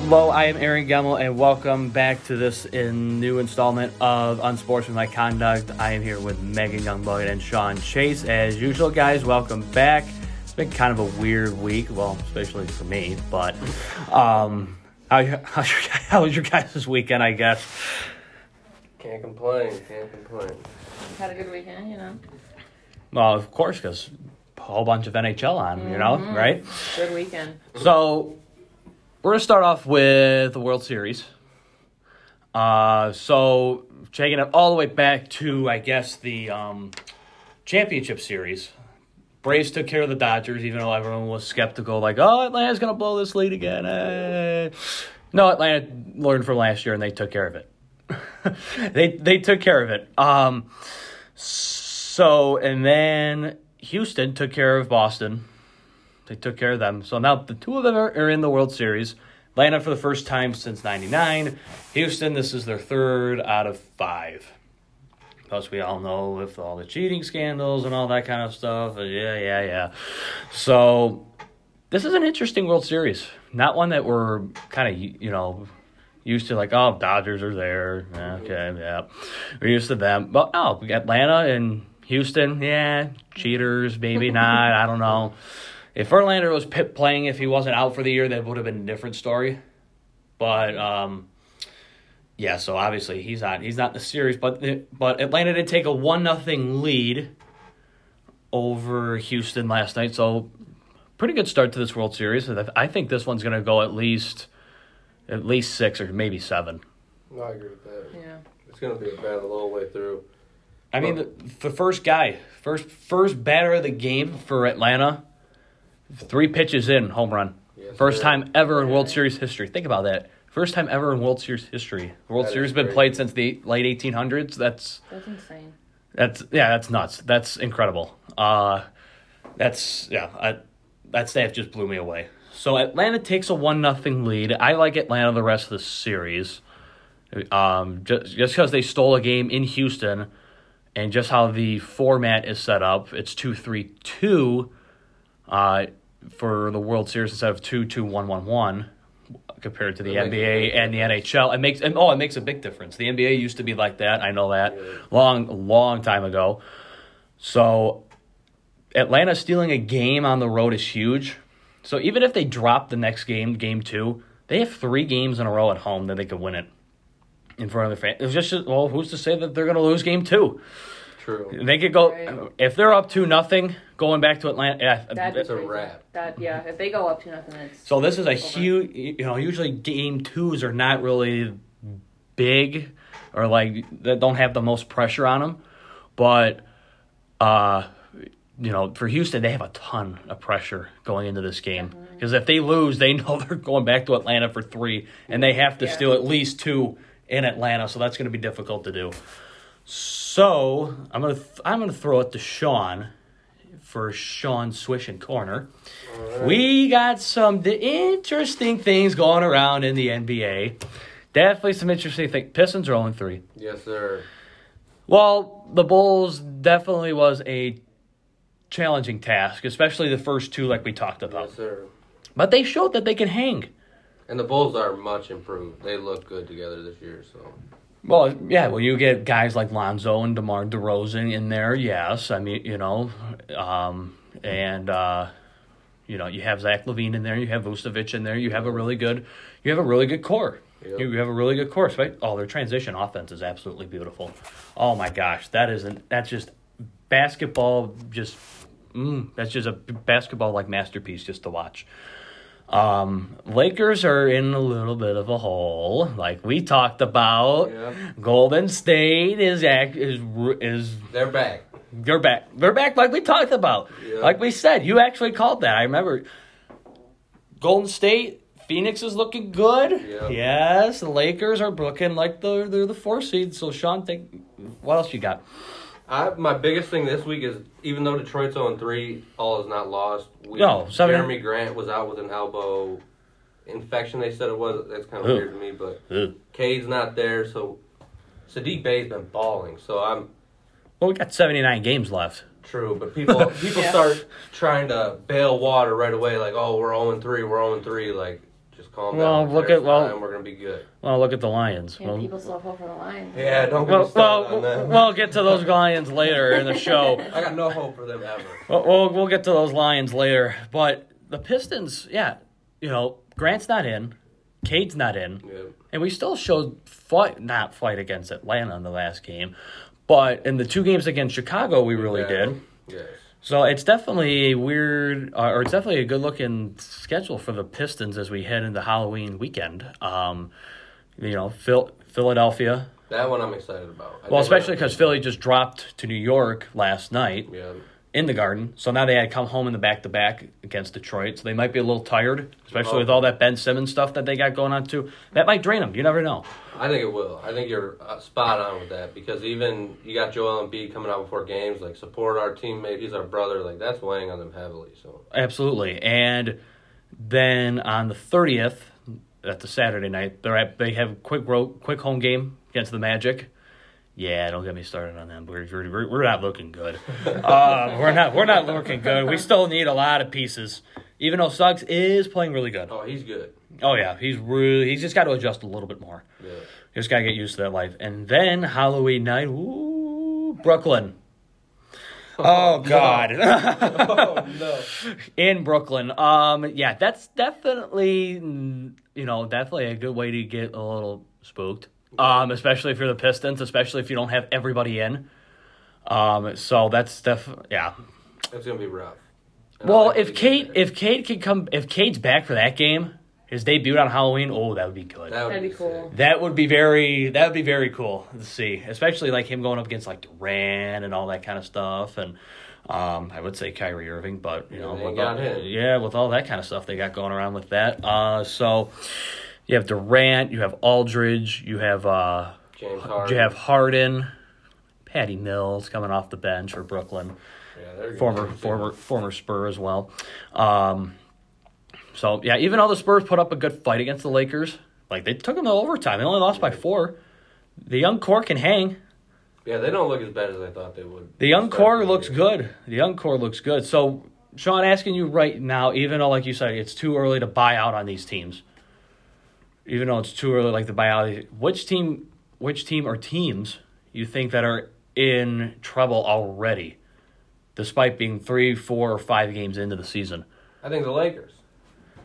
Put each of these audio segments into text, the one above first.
Hello, I am Aaron Gemmel, and welcome back to this in new installment of Unsportsmanlike Conduct. I am here with Megan Youngblood and Sean Chase. As usual, guys, welcome back. It's been kind of a weird week, well, especially for me, but um, how, how's your, how was your guys' this weekend, I guess? Can't complain. Can't complain. Had a good weekend, you know. Well, of course, because a whole bunch of NHL on, you know, right? Good weekend. So we're gonna start off with the World Series. Uh, so taking it all the way back to I guess the um, championship series. Braves took care of the Dodgers, even though everyone was skeptical, like, "Oh, Atlanta's gonna blow this lead again." Eh. No, Atlanta learned from last year, and they took care of it. they they took care of it. Um, so and then Houston took care of Boston. They took care of them. So now the two of them are, are in the World Series. Atlanta for the first time since 99. Houston, this is their third out of five. Plus, we all know with all the cheating scandals and all that kind of stuff. uh, Yeah, yeah, yeah. So, this is an interesting World Series. Not one that we're kind of, you know, used to like, oh, Dodgers are there. Okay, yeah. We're used to them. But no, got Atlanta and Houston. Yeah, cheaters, maybe not. I don't know. If Verlander was pit playing, if he wasn't out for the year, that would have been a different story. But um, yeah, so obviously he's not he's not in the series. But but Atlanta did take a one nothing lead over Houston last night. So pretty good start to this World Series. I think this one's going to go at least at least six or maybe seven. No, I agree with that. Yeah. It's gonna be a battle all the way through. I mean, the, the first guy, first first batter of the game for Atlanta, three pitches in, home run. Yes, First sir. time ever in World Series history. Think about that. First time ever in World Series history. World That Series is been crazy. played since the late 1800s. That's That's insane. that's yeah, that's nuts. That's incredible. Uh, that's yeah, I, that stat just blew me away. So Atlanta takes a one nothing lead. I like Atlanta the rest of the series, um, just just because they stole a game in Houston, and just how the format is set up. It's two three two, uh, for the World Series instead of two two one one one. Compared to the a NBA and the NHL, it makes and oh, it makes a big difference. The NBA used to be like that. I know that Yeah. long, long time ago. So Atlanta stealing a game on the road is huge. So even if they drop the next game, game two, they have three games in a row at home that they could win it in front of their fans. It's just well, who's to say that they're going to lose game two? True. They could go Right. if they're up two nothing, going back to Atlanta. Yeah, That It's a crazy. wrap. That yeah. If they go up to nothing, it's So this is a huge, you know, usually game twos are not really big or like that don't have the most pressure on them, but uh, you know, for Houston they have a ton of pressure going into this game because if they lose, they know they're going back to Atlanta for three, and they have to Yeah. steal at least two in Atlanta, so that's going to be difficult to do. So I'm gonna th- I'm gonna throw it to Sean for Sean Swish and Corner. We got some d- interesting things going around in the NBA. Definitely some interesting things. Pistons are 0 3. Yes, sir. Well, the Bulls definitely was a challenging task, especially the first two, like we talked about. Yes, sir. But they showed that they can hang. And the Bulls are much improved. They look good together this year. So Well, yeah, well, you get guys like Lonzo and DeMar DeRozan in there, yes. I mean, you know, um, and, uh, you know, you have Zach LaVine in there, you have Vucevic in there, you have a really good, you have a really good core. Yep. You have a really good course, right? Oh, their transition offense is absolutely beautiful. Oh my gosh, that isn't, that's just basketball, just, mm, that's just a basketball like masterpiece just to watch. Um, Lakers are in a little bit of a hole, like we talked about. Yep. Golden State is act is is they're back. they're back. They're back, like we talked about. Yep. Like we said, you actually called that. I remember. Golden State, Phoenix is looking good. Yep. Yes, the Lakers are looking like they're they're the four seed. So Sean, think what else you got? I, my biggest thing this week is even though Detroit's on three, all is not lost. We, No, seven- Jerami Grant was out with an elbow infection. They said it was. That's kind of Ugh. weird to me, but Ugh. Cade's not there, so Saddiq Bey's been balling. So I'm Well, we got seventy nine games left. true, but people people Yeah. start trying to bail water right away, like oh we're zero three, we're zero three. Like just calm Well, down. look There's at- well- time, we're gonna be good. Well, look at the Lions. Yeah, Well, people still hope for the Lions. Yeah, don't get well, me well, on that. we'll get to those Lions later in the show. I got no hope for them ever. Well, we'll, we'll get to those Lions later. But the Pistons, yeah, you know, Grant's not in, Cade's not in, Yeah. and we still showed fight, not fight against Atlanta in the last game, but in the two games against Chicago, we really Yeah. did. Yes. So it's definitely a weird, uh, or it's definitely a good looking schedule for the Pistons as we head into Halloween weekend. Um, you know, Phil, Philadelphia. That one I'm excited about. I Well, especially because Philly just dropped to New York last night. Yeah. In the Garden. So now they had to come home in the back to back against Detroit. So they might be a little tired, especially Oh. with all that Ben Simmons stuff that they got going on too. That might drain them. You never know. I think it will. I think you're uh, spot on with that because even you got Joel Embiid coming out before games, like support our teammate. He's our brother. Like that's weighing on them heavily. So Absolutely. And then on the thirtieth, that's a Saturday night. They're at, they have a quick road, quick home game against the Magic. Yeah, don't get me started on them. We're we're, we're not looking good. uh, we're not we're not looking good. We still need a lot of pieces. Even though Suggs is playing really good. oh, he's good. Oh yeah, he's really he's just got to adjust a little bit more. Yeah. Just gotta get used to that life. And then Halloween night, ooh, Brooklyn. Oh God, oh no. in Brooklyn. Um, yeah, that's definitely you know definitely a good way to get a little spooked. Um, especially if you're the Pistons, especially if you don't have everybody in. Um, so that's def yeah. It's gonna be rough. Well, like if Cade there. if Cade could come if Cade's back for that game, his debut on Halloween, oh that would be good. that would That'd be cool. sick. That would be very that would be very cool to see, especially like him going up against like Durant and all that kind of stuff, and um, I would say Kyrie Irving, but you Yeah, know, they with got all, yeah, with all that kind of stuff they got going around with that. Uh, so you have Durant, you have Aldridge, you have uh, James Harden. you have Harden, Patty Mills coming off the bench for Brooklyn Yeah, former former former Spur as well. Um, so yeah, even though the Spurs put up a good fight against the Lakers, like they took them to overtime. They only lost by four. The young core can hang. Yeah, they don't look as bad as I thought they would. The young core looks good. The young core looks good. So Sean, asking you right now, even though like you said, it's too early to buy out on these teams. Even though it's too early, like the biology, which team, which team or teams you think that are in trouble already, despite being three, four, or five games into the season? I think the Lakers.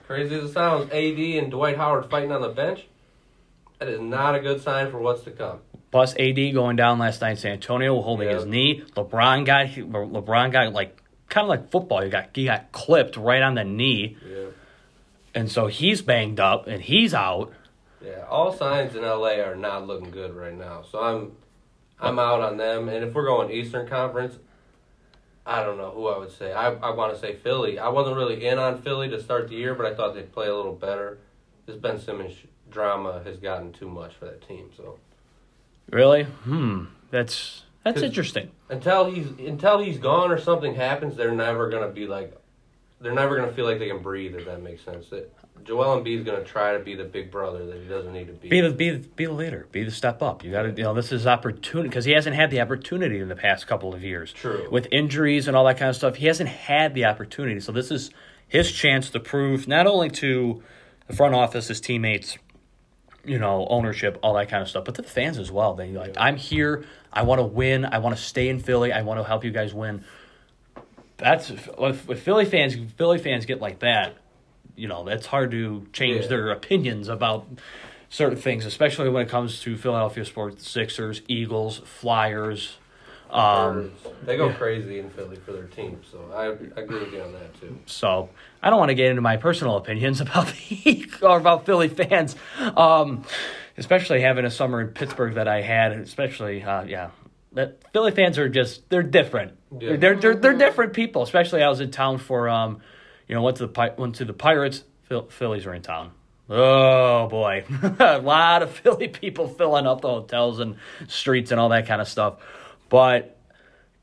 Crazy as it sounds, AD and Dwight Howard fighting on the bench. That is not a good sign for what's to come. Plus AD going down last night in San Antonio, holding Yeah. his knee. LeBron got LeBron got like kind of like football. He got he got clipped right on the knee, Yeah. And so he's banged up and he's out. Yeah, all signs in LA are not looking good right now. So I'm I'm out on them. And if we're going Eastern Conference, I don't know who I would say. I I want to say Philly. I wasn't really in on Philly to start the year, but I thought they'd play a little better. This Ben Simmons drama has gotten too much for that team. So Really? Hmm. That's that's interesting. until he's until he's gone or something happens, they're never gonna be like they're never gonna feel like they can breathe. If that makes sense. That Joel is gonna try to be the big brother that he doesn't need to be. Be the be the, be the leader. Be the step up. You got to you know this is opportunity because he hasn't had the opportunity in the past couple of years. True. With injuries and all that kind of stuff, he hasn't had the opportunity. So this is his chance to prove not only to the front office, his teammates, you know, ownership, all that kind of stuff, but to the fans as well. They like, I'm here. I want to win. I want to stay in Philly. I want to help you guys win. That's if, if Philly fans Philly fans get like that, you know, that's hard to change Yeah. their opinions about certain things, especially when it comes to Philadelphia sports, Sixers, Eagles, Flyers. Um, they go yeah. crazy in Philly for their team, so I, I agree with you on that too. so I don't want to get into my personal opinions about the or about Philly fans, um, especially having a summer in Pittsburgh that I had. Especially, uh, yeah, that Philly fans are just they're different. Yeah. They're, they're they're different people. Especially I was in town for um, you know, went to the went to the Pirates. Phil- Phillies were in town. Oh boy, a lot of Philly people filling up the hotels and streets and all that kind of stuff. But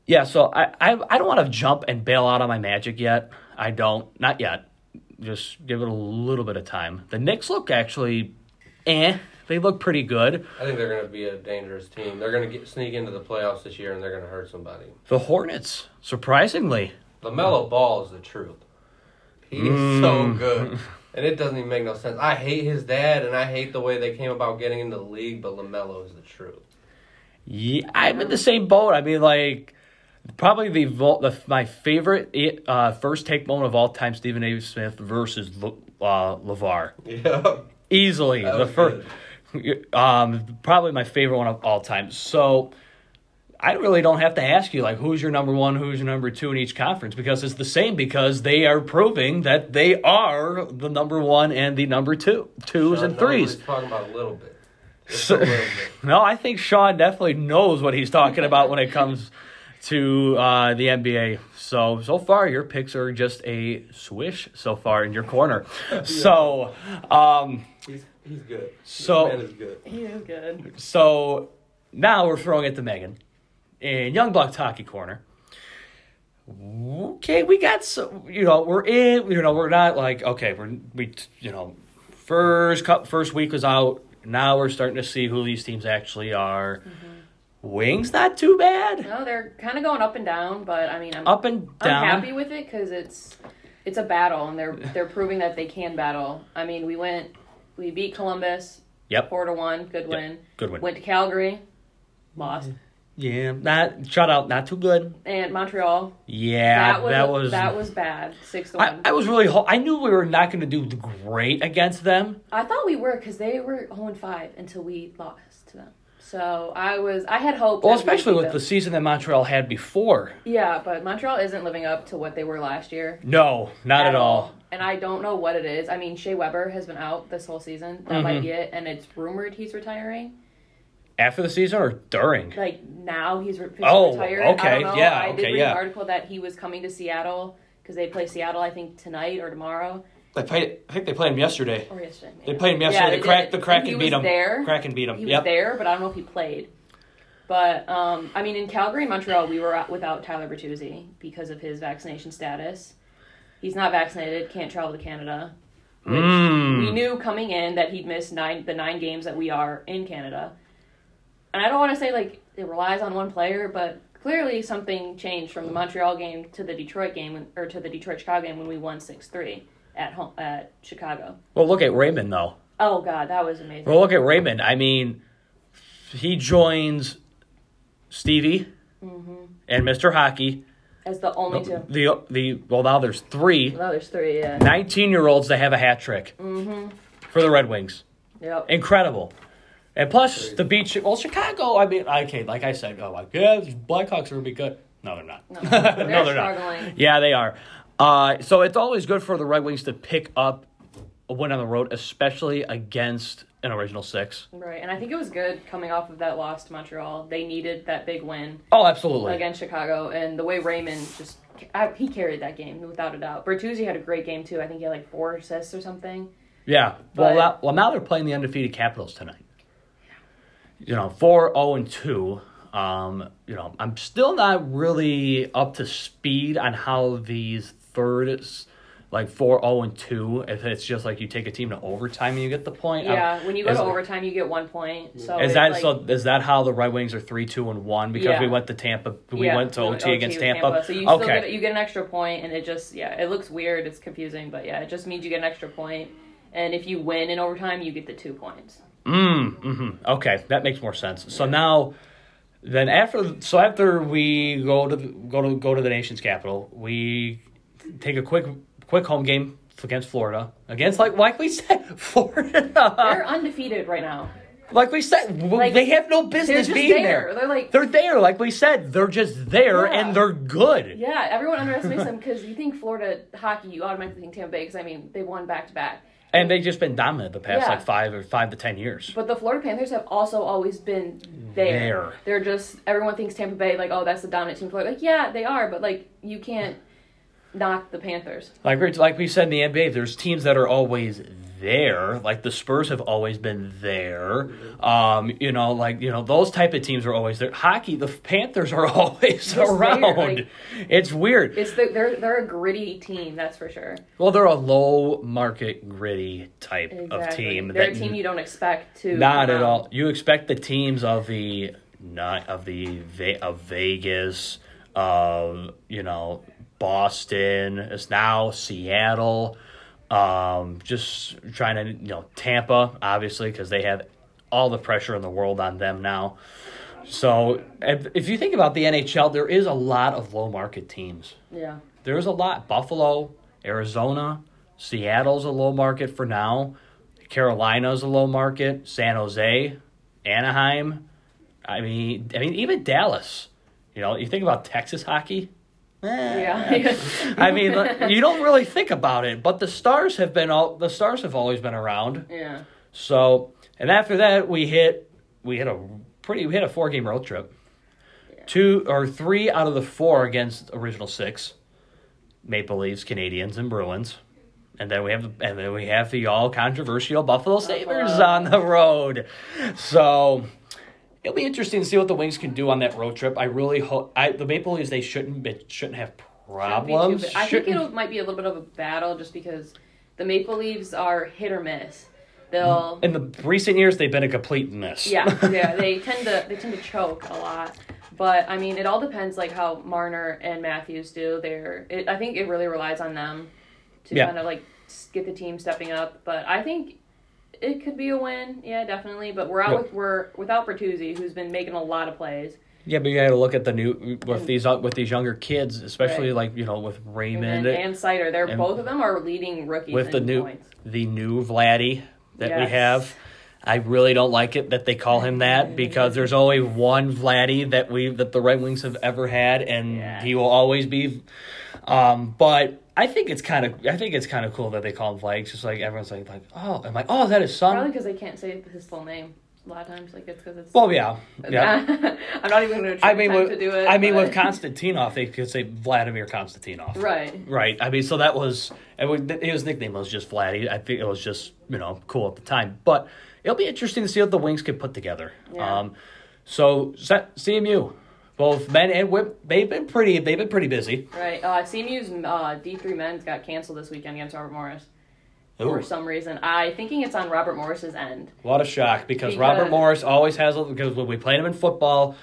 yeah, so I, I, I don't want to jump and bail out on my Magic yet. I don't, not yet. Just give it a little bit of time. The Knicks look actually, eh. They look pretty good. I think they're going to be a dangerous team. They're going to get sneak into the playoffs this year, and they're going to hurt somebody. The Hornets, surprisingly, LaMelo Ball is the truth. He is Mm. so good. And it doesn't even make no sense. I hate his dad, and I hate the way they came about getting into the league. But LaMelo is the truth. Yeah, I'm in the same boat. I mean, like probably the, the my favorite uh, first take moment of all time: Stephen A. Smith versus Le, uh, LaVar. Yeah. Easily the first. Um, probably my favorite one of all time. So. I really don't have to ask you like who's your number one, who's your number two in each conference because it's the same because they are proving that they are the number one and the number two, twos Sean and threes. Talking about a little bit. So- a little bit. No, I think Sean definitely knows what he's talking about when it comes to uh, the NBA. So so far, your picks are just a swish so far in your corner. So um, He's he's good. So- This man is good. He is good. so now we're throwing it to Megan in Young Bucks hockey corner. Okay, we got so you know we're in you know we're not like okay we're we you know first cup first week was out now we're starting to see who these teams actually are. Mm-hmm. Wings not too bad. No, they're kind of going up and down, but I mean, I'm Up and down. I'm happy with it because it's it's a battle, and they're they're proving that they can battle. I mean, we went, we beat Columbus, Yep. four to one, good win. Good win. Went to Calgary, lost, Yeah, not shutout, not too good. and Montreal. Yeah, that was that was. that was bad, six to I, one. I was really. Ho- I knew we were not going to do great against them. I thought we were because they were zero and five until we lost to them. So I was I had hope. Well, that we would especially beat with the season that Montreal had before. yeah, but Montreal isn't living up to what they were last year. No, not at, all. And I don't know what it is. I mean, Shea Weber has been out this whole season. That Mm-hmm. might be it. And it's rumored he's retiring. After the season or during? Like now he's re- Oh, retired. okay, I don't know. yeah, I did okay, read yeah. an article that he was coming to Seattle because they play Seattle, I think, tonight or tomorrow They played. I think they played him yesterday. or yesterday. They played him Yeah, yesterday. they the crack. did. The And Kraken beat him. There. Kraken beat him. He was yep. there, but I don't know if he played. But um, I mean, in Calgary and Montreal, we were without Tyler Bertuzzi because of his vaccination status. He's not vaccinated, can't travel to Canada. Which Mm. We knew coming in that he'd miss nine the nine games that we are in Canada. And I don't want to say like it relies on one player, but clearly something changed from the Montreal game to the Detroit game or to the Detroit Chicago game when we won six three at home at Chicago. Well, look at Raymond though. Oh God, that was amazing. Well, look at Raymond. I mean, he joins Stevie Mm-hmm. and Mr. Hockey. As the only two. The the well now there's three No, there's three. Yeah. 19 year olds that have a hat trick Mm-hmm. for the Red Wings. Yep. Incredible. And plus the beach. Well, Chicago. I mean, okay, like I said, oh, like yeah, the Blackhawks are gonna be good. No, they're not. No, no, they're they're not. struggling. Yeah, they are. Uh, so it's always good for the Red Wings to pick up a win on the road, especially against an original six. Right, and I think it was good coming off of that loss to Montreal. They needed that big win Oh, absolutely. against Chicago, and the way Raymond just I, he carried that game without a doubt. Bertuzzi had a great game too. I think he had like four assists or something. Yeah. Well, But- now, well, now they're playing the undefeated Capitals tonight. Yeah. You know, four zero and two. Um, you know, I'm still not really up to speed on how these thirds, like four zero and two. If it's just like you take a team to overtime and you get the point. Yeah, when you go is- to overtime, you get one point. So Is that like, so? Is that how the Red Wings are three two and one because Yeah. we went to Tampa? We yeah, went to we OT, against with Tampa. So you still okay. get you get an extra point, and it just yeah, it looks weird. It's confusing, but yeah, it just means you get an extra point. And if you win in overtime, you get the two points. Mm, hmm Okay, that makes more sense. So now, then after, so after we go to go to go to the nation's capital, we take a quick quick home game against Florida. Against like like we said, Florida. They're undefeated right now. like we said, Like, they have no business being there. there. They're like They're there, like we said. They're just there, Yeah. and they're good. Yeah, everyone underestimates them because you think Florida hockey, you automatically think Tampa Bay because I mean they won back to back. And they've just been dominant the past Yeah. like five or five to ten years. But the Florida Panthers have also always been there. There. They're just everyone thinks Tampa Bay like oh that's the dominant team. Florida like yeah they are, but like you can't knock the Panthers. Like we like we said in the NBA, there's teams that are always there. Like the Spurs have always been there. Um, you know, like you know those type of teams are always there. Hockey, the Panthers are always around. like- it's weird. It's the, they're they're a gritty team that's for sure. well, they're a low market gritty type Exactly. of team. They're that a team you don't expect to. not at all. You expect the teams of the not of the of Vegas, of you know Boston. It's now Seattle. Um, just trying to, you know, Tampa, obviously, because they have all the pressure in the world on them now. So if, if you think about the NHL, there is a lot of low market teams. Yeah. There's a lot. Buffalo, Arizona, Seattle's a low market for now. Carolina's a low market. San Jose, Anaheim. I mean, I mean, even Dallas. You know, you think about Texas hockey. Eh. Yeah. I mean, you don't really think about it, but the Stars have been all the Stars have always been around. yeah. So, and after that, we hit we hit a pretty we hit a four game road trip. Two or three out of the four against original six, Maple Leafs, Canadiens, and Bruins, and then we have and then we have the all controversial Buffalo Sabres on the road. So. It'll be interesting to see what the Wings can do on that road trip. I really hope I, the Maple Leafs they shouldn't be, shouldn't have Shouldn't problems. I think Shouldn't- it might be a little bit of a battle just because the Maple Leafs are hit or miss. They'll in the recent years they've been a complete miss. yeah yeah they tend to they tend to choke a lot. But I mean, it all depends like how Marner and Matthews do. They're it, I think it really relies on them to Yeah. kind of like get the team stepping up. But I think it could be a win. Yeah, definitely. But we're out with we're without Bertuzzi, who's been making a lot of plays. Yeah, but you got to look at the new with these uh, with these younger kids, especially like you know with Raymond, and, and Seider, they're and- both of them are leading rookies with the new points. the new Vladdy that we have. I really don't like it that they call him that because there's only one Vladdy that we that the Red Wings have ever had, and Yeah. he will always be. Um, but I think it's kind of I think it's kind of cool that they call him Vlad. Just like everyone's like like oh, I'm like oh is that his son? Probably because they can't say his full name a lot of times. Like it's because it's. Well, yeah, yeah. I'm not even going to try I mean, with, to do it. I mean, but- with Konstantinov, they could say Vladimir Konstantinov. right. Right. I mean, so that was his nickname was just Vladdy. I think it was just you know cool at the time, but it'll be interesting to see what the Wings could put together. Yeah. Um, so CMU, both men and women, they've been pretty. They've been pretty busy. Right. Uh, CMU's uh, D3 men's got canceled this weekend against Robert Morris for some reason. I thinking it's on Robert Morris's end. what a shock because, Because- Robert Morris always has because when we played him in football.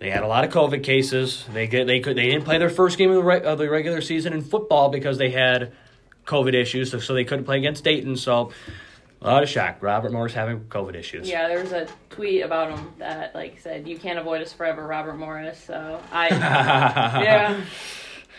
They had a lot of COVID cases. They get they could they didn't play their first game of the, re, of the regular season in football because they had COVID issues, so, so they couldn't play against Dayton. So, a lot of shock. Robert Morris having COVID issues. Yeah, there was a tweet about him that like said, "You can't avoid us forever, Robert Morris." So I, yeah,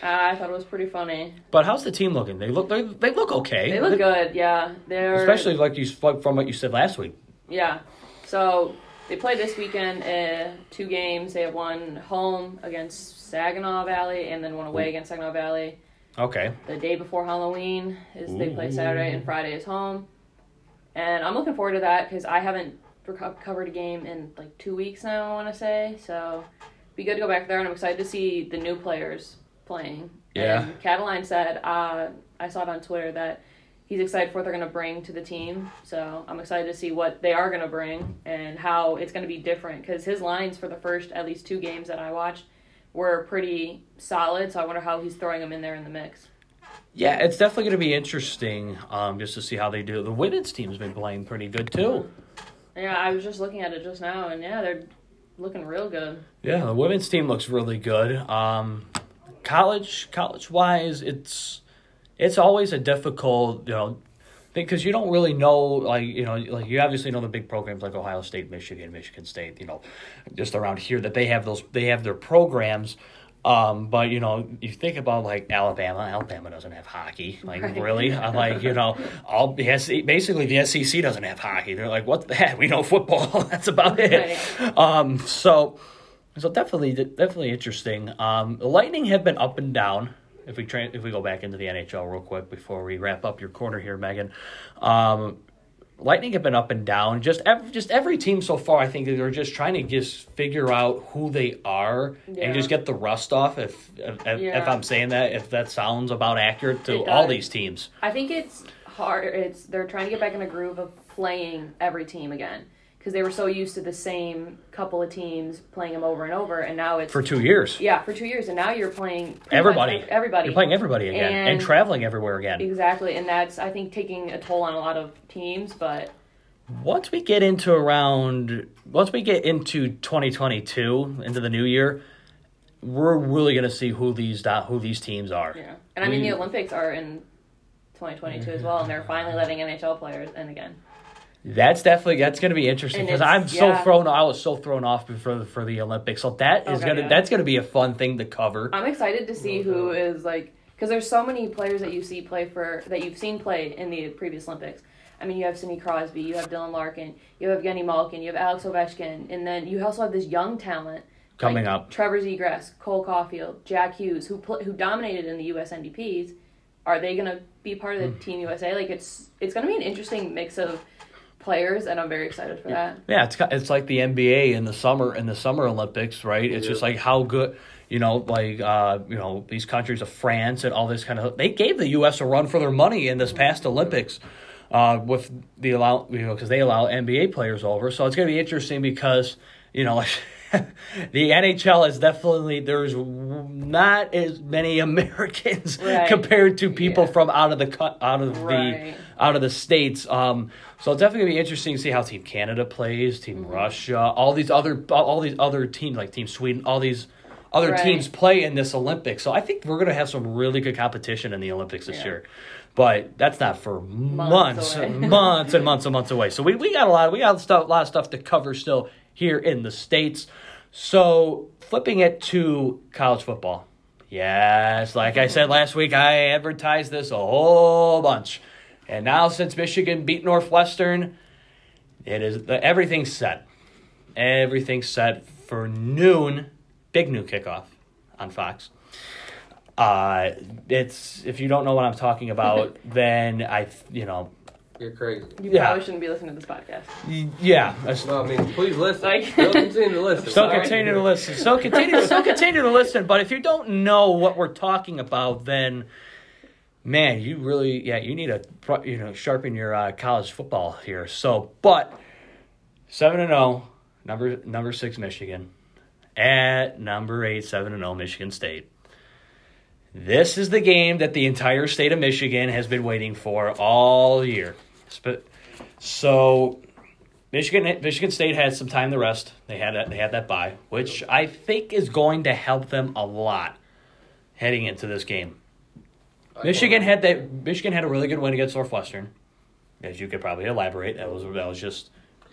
uh, I thought it was pretty funny. But how's the team looking? They look they, they look okay. They look good. Yeah, they're especially like you from what you said last week. Yeah. So they played this weekend uh, two games. They have one home against Saginaw Valley and then one away against Saginaw Valley. Okay. The day before Halloween is they play Saturday and Friday is home. And I'm looking forward to that because I haven't reco- covered a game in like two weeks now. I want to say so. Be good to go back there, and I'm excited to see the new players playing. Yeah. And Cataline said, uh, I saw it on Twitter that he's excited for what they're going to bring to the team. So I'm excited to see what they are going to bring and how it's going to be different because his lines for the first at least two games that I watched were pretty solid. So I wonder how he's throwing them in there in the mix. Yeah, it's definitely going to be interesting um, just to see how they do. The women's team's been playing pretty good too. Yeah, I was just looking at it just now, and yeah, they're looking real good. Yeah, the women's team looks really good. Um, college, college wise, it's it's always a difficult, you know, because you don't really know, like you know, like you obviously know the big programs like Ohio State, Michigan, Michigan State, you know, just around here that they have those, they have their programs. Um, but you know, you think about like Alabama. Alabama doesn't have hockey. Like Right. really, I'm like you know, all the SEC, basically the SEC doesn't have hockey. They're like, what the heck? We know football. That's about it. Um, so, so definitely, definitely interesting. Um, the Lightning have been up and down. If we tra- if we go back into the NHL real quick before we wrap up your corner here, Megan. Um, Lightning have been up and down. Just every, just every team so far, I think they're just trying to just figure out who they are Yeah. and just get the rust off. If if, if I'm saying that, if that sounds about accurate to all these teams. I think it's hard. It's they're trying to get back in a groove of playing every team again because they were so used to the same couple of teams playing them over and over, and now it's For two years, yeah for two years, and now you're playing everybody, everybody, you're playing everybody again and, And- traveling everywhere again. exactly, and that's I think taking a toll on a lot of teams, but once we get into around once we get into 2022 into the new year we're really going to see who these who these teams are yeah, and I mean We- the Olympics are in 2022 as well, and they're finally letting NHL players in again. That's definitely that's going to be interesting because I'm so thrown. I was so thrown off for the for the Olympics. So that is Okay, gonna yeah. that's gonna be a fun thing to cover. I'm excited to see who is like because there's so many players that you see play for that you've seen play in the previous Olympics. I mean, you have Sidney Crosby, you have Dylan Larkin, you have Evgeny Malkin, you have Alex Ovechkin, and then you also have this young talent Coming like up. Trevor Zegras, Cole Caufield, Jack Hughes, who pl- who dominated in the U.S. NDPs. Are they gonna be part of the hmm. Team USA? Like it's it's gonna be an interesting mix of players, and I'm very excited for that. Yeah, it's it's like the NBA in the summer in the Summer Olympics, right? It's just like how good, you know, like uh, you know these countries of France and all this kind of. They gave the U.S. a run for their money in this past Olympics, uh, with the allow you know because they allow NBA players over. So it's going to be interesting because you know. the NHL is definitely there's not as many Americans Right. compared to people Yeah. from out of the cut out of the Right. Out of the states. Um, so it's definitely gonna be interesting to see how Team Canada plays, Team Mm-hmm. Russia, all these other all these other teams like Team Sweden, all these other Right. teams play in this Olympics. So I think we're gonna have some really good competition in the Olympics this Yeah. year. But that's not for months, away. months and months and months away. So we, we got a lot we got stuff, a lot of stuff to cover still here in the states. So flipping it to college football. Yes, like I said last week, I advertised this a whole bunch. And now since Michigan beat Northwestern, it is everything's set. Everything's set for noon, Big Noon Kickoff on Fox. Uh, it's if you don't know what I'm talking about, then I, you know, You're crazy. You Yeah. probably shouldn't be listening to this podcast. y- yeah, that's- No, I mean, please listen. Like- Still continue to listen. Still Sorry. continue to listen. Still continue. Still continue to listen. But if you don't know what we're talking about, then man, you really, yeah, you need to, you know, sharpen your uh, college football here. So, but seven and zero, number number six Michigan, at number eight, seven and zero Michigan State. This is the game that the entire state of Michigan has been waiting for all year. So Michigan Michigan State had some time to rest. They had that, they had that bye, which I think is going to help them a lot heading into this game. Michigan had that Michigan had a really good win against Northwestern. As you could probably elaborate, that was that was just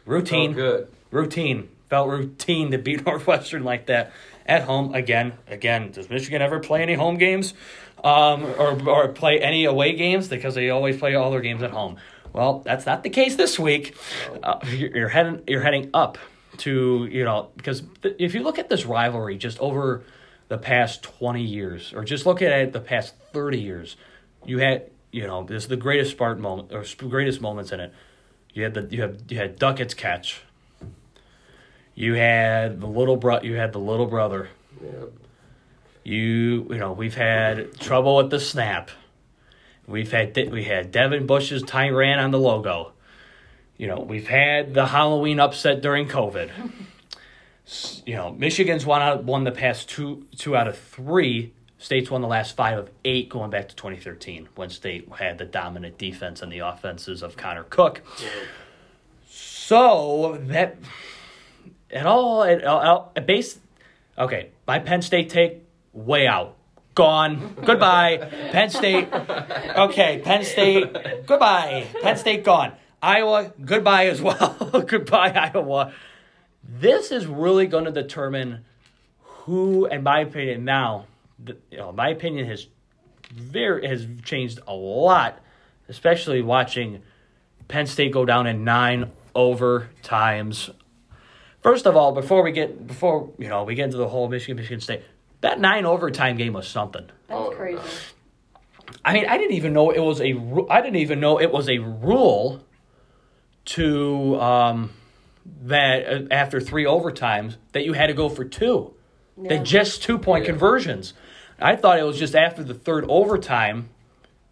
routine good. routine. Felt routine to beat Northwestern like that at home again. Again, does Michigan ever play any home games, um, or or play any away games? Because they always play all their games at home. Well, that's not the case this week. Uh, you're, you're heading you're heading up to you know because th- if you look at this rivalry just over the past twenty years, or just look at it the past thirty years, you had you know this is the greatest Spartan moment or greatest moments in it. You had the you have you had Duckett's catch. You had the little bro. You had the little brother. Yeah. You you know we've had trouble with the snap. We've had we had Devin Bush's Tyran on the logo. You know we've had the Halloween upset during COVID. You know Michigan's won out won the past two two out of three. State's won the last five of eight going back to 2013 when State had the dominant defense and the offenses of Connor Cook. So that at all at, it base okay my penn state take way out. Gone. Goodbye. Penn state okay penn state goodbye. Penn state gone. Iowa goodbye as well. Goodbye iowa. This is really going to determine who in my opinion now the, you know my opinion has very has changed a lot especially watching penn state go down in nine overtimes First of all, before we get before you know we get into the whole Michigan Michigan State, that nine overtime game was something. That's Oh, crazy. I mean, I didn't even know it was a ru- I didn't even know it was a rule to um, that uh, after three overtimes that you had to go for two, Yeah. that just two point Yeah. conversions. I thought it was just after the third overtime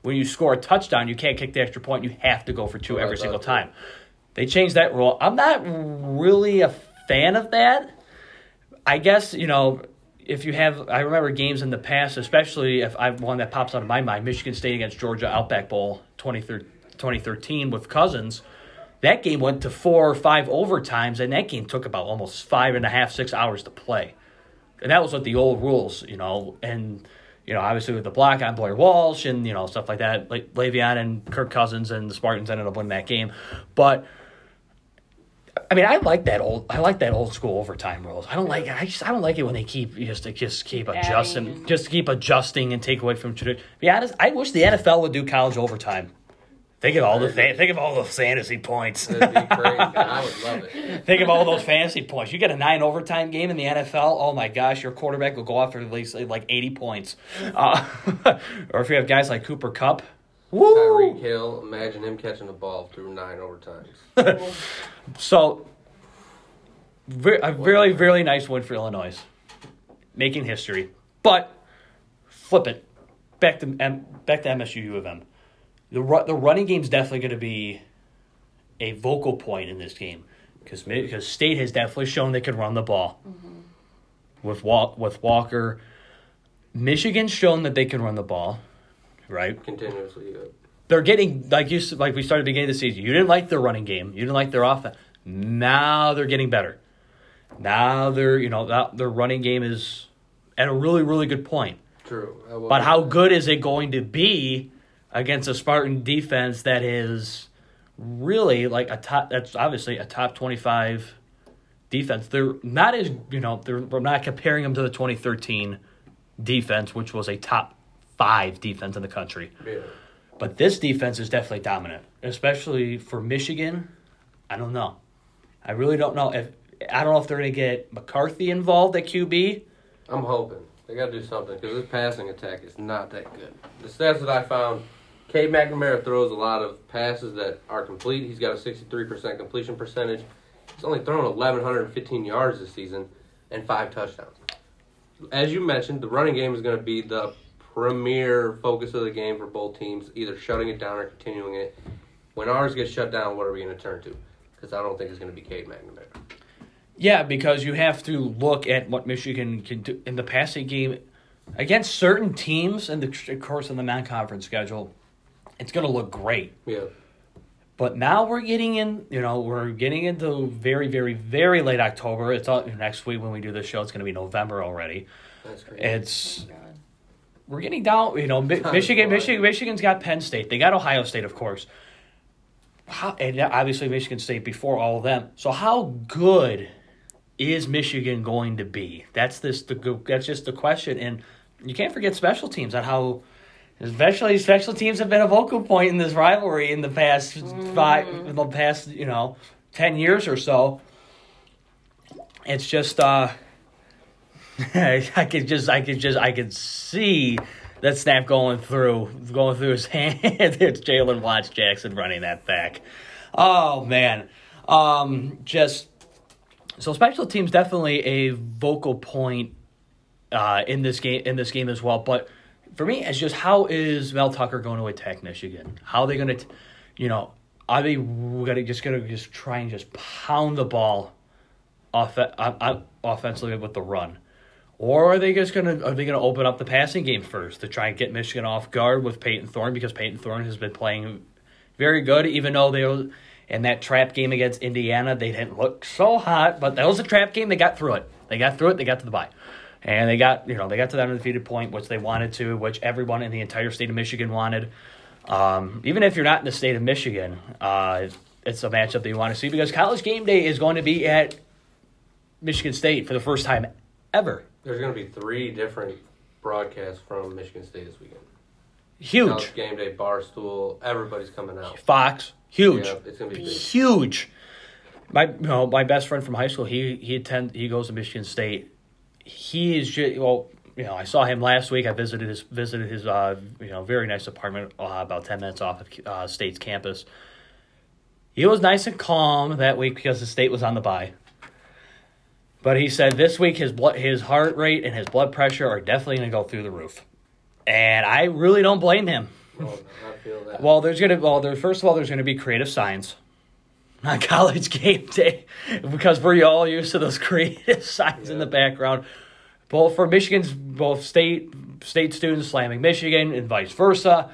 when you score a touchdown, you can't kick the extra point. You have to go for two Oh, every single time. They changed that rule. I'm not really a fan of that. I guess you know if you have. I remember games in the past, especially if I one that pops out of my mind: Michigan State against Georgia Outback Bowl 2013 2013 with Cousins. That game went to four or five overtimes, and that game took about almost five and a half, six hours to play. And that was with the old rules, you know. And you know, obviously with the block on Blair Walsh and you know stuff like that, like Le'Veon and Kirk Cousins and the Spartans ended up winning that game, but. I mean, I like that old. I like that old school overtime rules. I don't like. I just. I don't like it when they keep just just keep adjusting, Adding. just keep adjusting and take away from tradition. Be honest. I wish the NFL would do college overtime. Think of all the fa- think of all the fantasy points. That'd be crazy. I would love it. Think of all those fantasy points. You get a nine overtime game in the NFL. Oh my gosh, your quarterback will go off for at least like eighty points. Uh, or if you have guys like Cooper Kupp, woo. Tyreek Hill, imagine him catching the ball through nine overtimes. So, a really, really nice win for Illinois, making history. But flip it back to back to MSU U of M. The ru- the running game's definitely going to be a vocal point in this game because because State has definitely shown they can run the ball mm-hmm. with Wal- with Walker. Michigan's shown that they can run the ball, right? Continuously. yeah. they're getting like you s- like we started beginning of the season. You didn't like their running game. You didn't like their offense. Now they're getting better. Now they're you know that their running game is at a really really good point. True. But how good is it going to be against a Spartan defense that is really like a top? That's obviously a top twenty-five defense. They're not as you know. They're we're not comparing them to the twenty thirteen defense, which was a top five defense in the country. Yeah. But this defense is definitely dominant, especially for Michigan. I don't know. I really don't know if I don't know if they're going to get McCarthy involved at QB. I'm hoping they got to do something because this passing attack is not that good. The stats that I found, Cade McNamara throws a lot of passes that are complete. He's got a 63% completion percentage. He's only thrown 1,115 yards this season and five touchdowns. As you mentioned, the running game is going to be the premier focus of the game for both teams, either shutting it down or continuing it. When ours gets shut down, what are we going to turn to? Because I don't think it's going to be Cade McNamara. Yeah, because you have to look at what Michigan can do in the passing game against certain teams, and the of course in the non-conference schedule, it's going to look great. Yeah. But now we're getting in, you know, we're getting into very, very, very late October. It's all, next week when we do this show. It's going to be November already. That's crazy. It's oh we're getting down. You know, Mi- Michigan, flies. Michigan, Michigan's got Penn State. They got Ohio State, of course. How, and obviously Michigan State before all of them. So how good is Michigan going to be? That's this. The that's just the question. And you can't forget special teams on how. Especially special teams have been a vocal point in this rivalry in the past five, in the past you know, ten years or so. It's just uh, I could just, I could just, I could see that snap going through, going through his hand. it's Jalen Watts Jackson running that back. Oh man, um, just so special teams definitely a vocal point uh, in this game in this game as well. But for me, it's just how is Mel Tucker going to attack Michigan? How are they going to, you know, are they gonna just going to just try and just pound the ball off, uh, offensively with the run? Or are they just gonna are they gonna open up the passing game first to try and get Michigan off guard with Payton Thorne because Payton Thorne has been playing very good, even though they were in that trap game against Indiana, they didn't look so hot, but that was a trap game. They got through it. They got through it. They got to the bye, and they got you know they got to that undefeated point, which they wanted to, which everyone in the entire state of Michigan wanted. Um, even if you're not in the state of Michigan, uh, it's a matchup that you want to see because College Game Day is going to be at Michigan State for the first time ever. There's going to be three different broadcasts from Michigan State this weekend. Huge. College game day, Barstool, everybody's coming out. Fox, huge. Yeah, it's going to be big. huge. My you know, my best friend from high school, he he attend he goes to Michigan State. He is just well, you know, I saw him last week. I visited his visited his uh you know very nice apartment uh, about ten minutes off of uh, State's campus. He was nice and calm that week because the state was on the bye. But he said this week his blood, his heart rate and his blood pressure are definitely going to go through the roof, and I really don't blame him. That. Well, there's gonna well, there first of all, there's gonna be creative signs on college game day because we're all used to those creative signs in the background. Both for Michigan's both state state students slamming Michigan and vice versa.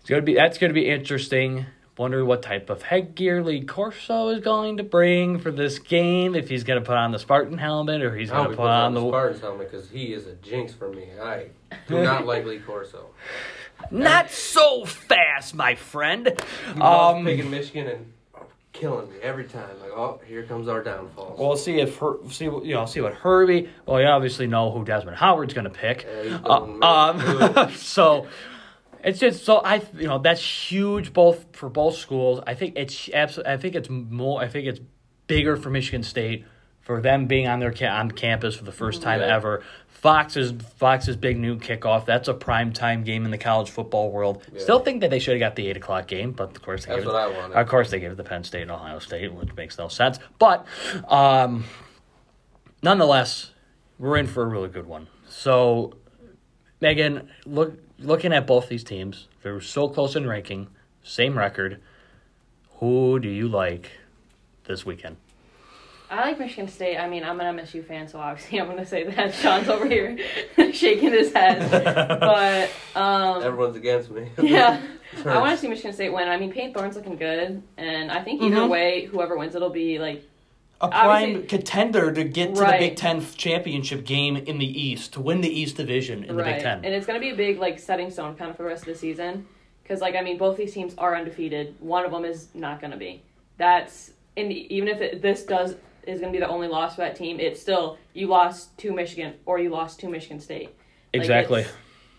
It's gonna be that's gonna be interesting. Wonder what type of headgear Lee Corso is going to bring for this game. If he's going to put on the Spartan helmet or he's gonna put on on the. Spartans helmet because he is a jinx for me. I do not like Lee Corso. Not so fast, my friend. Um, picking Michigan and killing me every time. Like, oh, here comes our downfall. We'll see if her, see what- you know see what Herbie. Well, you obviously know who Desmond Howard's going to pick. Uh, um, so it's just so I you know that's huge both for both schools. I think it's absolutely. I think it's more. I think it's bigger for Michigan State for them being on their ca- on campus for the first time Yeah. ever. Fox's Fox's Big Noon Kickoff. That's a prime time game in the college football world. Yeah. Still think that they should have got the eight o'clock game, but of course they That's gave what it, I wanted. Of course they gave it to Penn State and Ohio State, which makes no sense. But um, nonetheless, we're in for a really good one. So, Megan, look looking at both these teams, they're so close in ranking, same record. Who do you like this weekend? I like Michigan State. I mean, I'm an MSU fan, so obviously I'm going to say that. Sean's over here shaking his head. But, um, Everyone's against me. yeah. I want to see Michigan State win. I mean, Payton Thorne's looking good, and I think either Mhm. way, whoever wins, it'll be like A Obviously- prime contender to get to Right. the Big Ten championship game in the East, to win the East Division in the Big Ten. and it's going to be a big like setting stone kind of for the rest of the season. Because like I mean, both these teams are undefeated. One of them is not going to be. That's and even if it, this does is going to be the only loss for that team, it's still you lost to Michigan or you lost to Michigan State. Exactly. it's-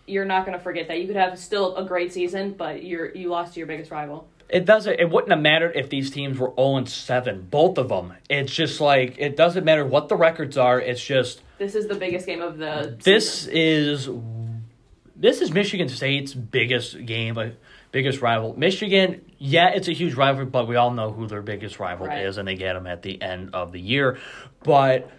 you're not going to forget that. You could have still a great season, but you're you lost to your biggest rival. It doesn't. It wouldn't have mattered if these teams were zero and seven, both of them. It's just like it doesn't matter what the records are. It's just This is the biggest game of the. this season. is this is Michigan State's biggest game, biggest rival. Michigan, yeah, it's a huge rival, but we all know who their biggest rival Right. is, and they get them at the end of the year. But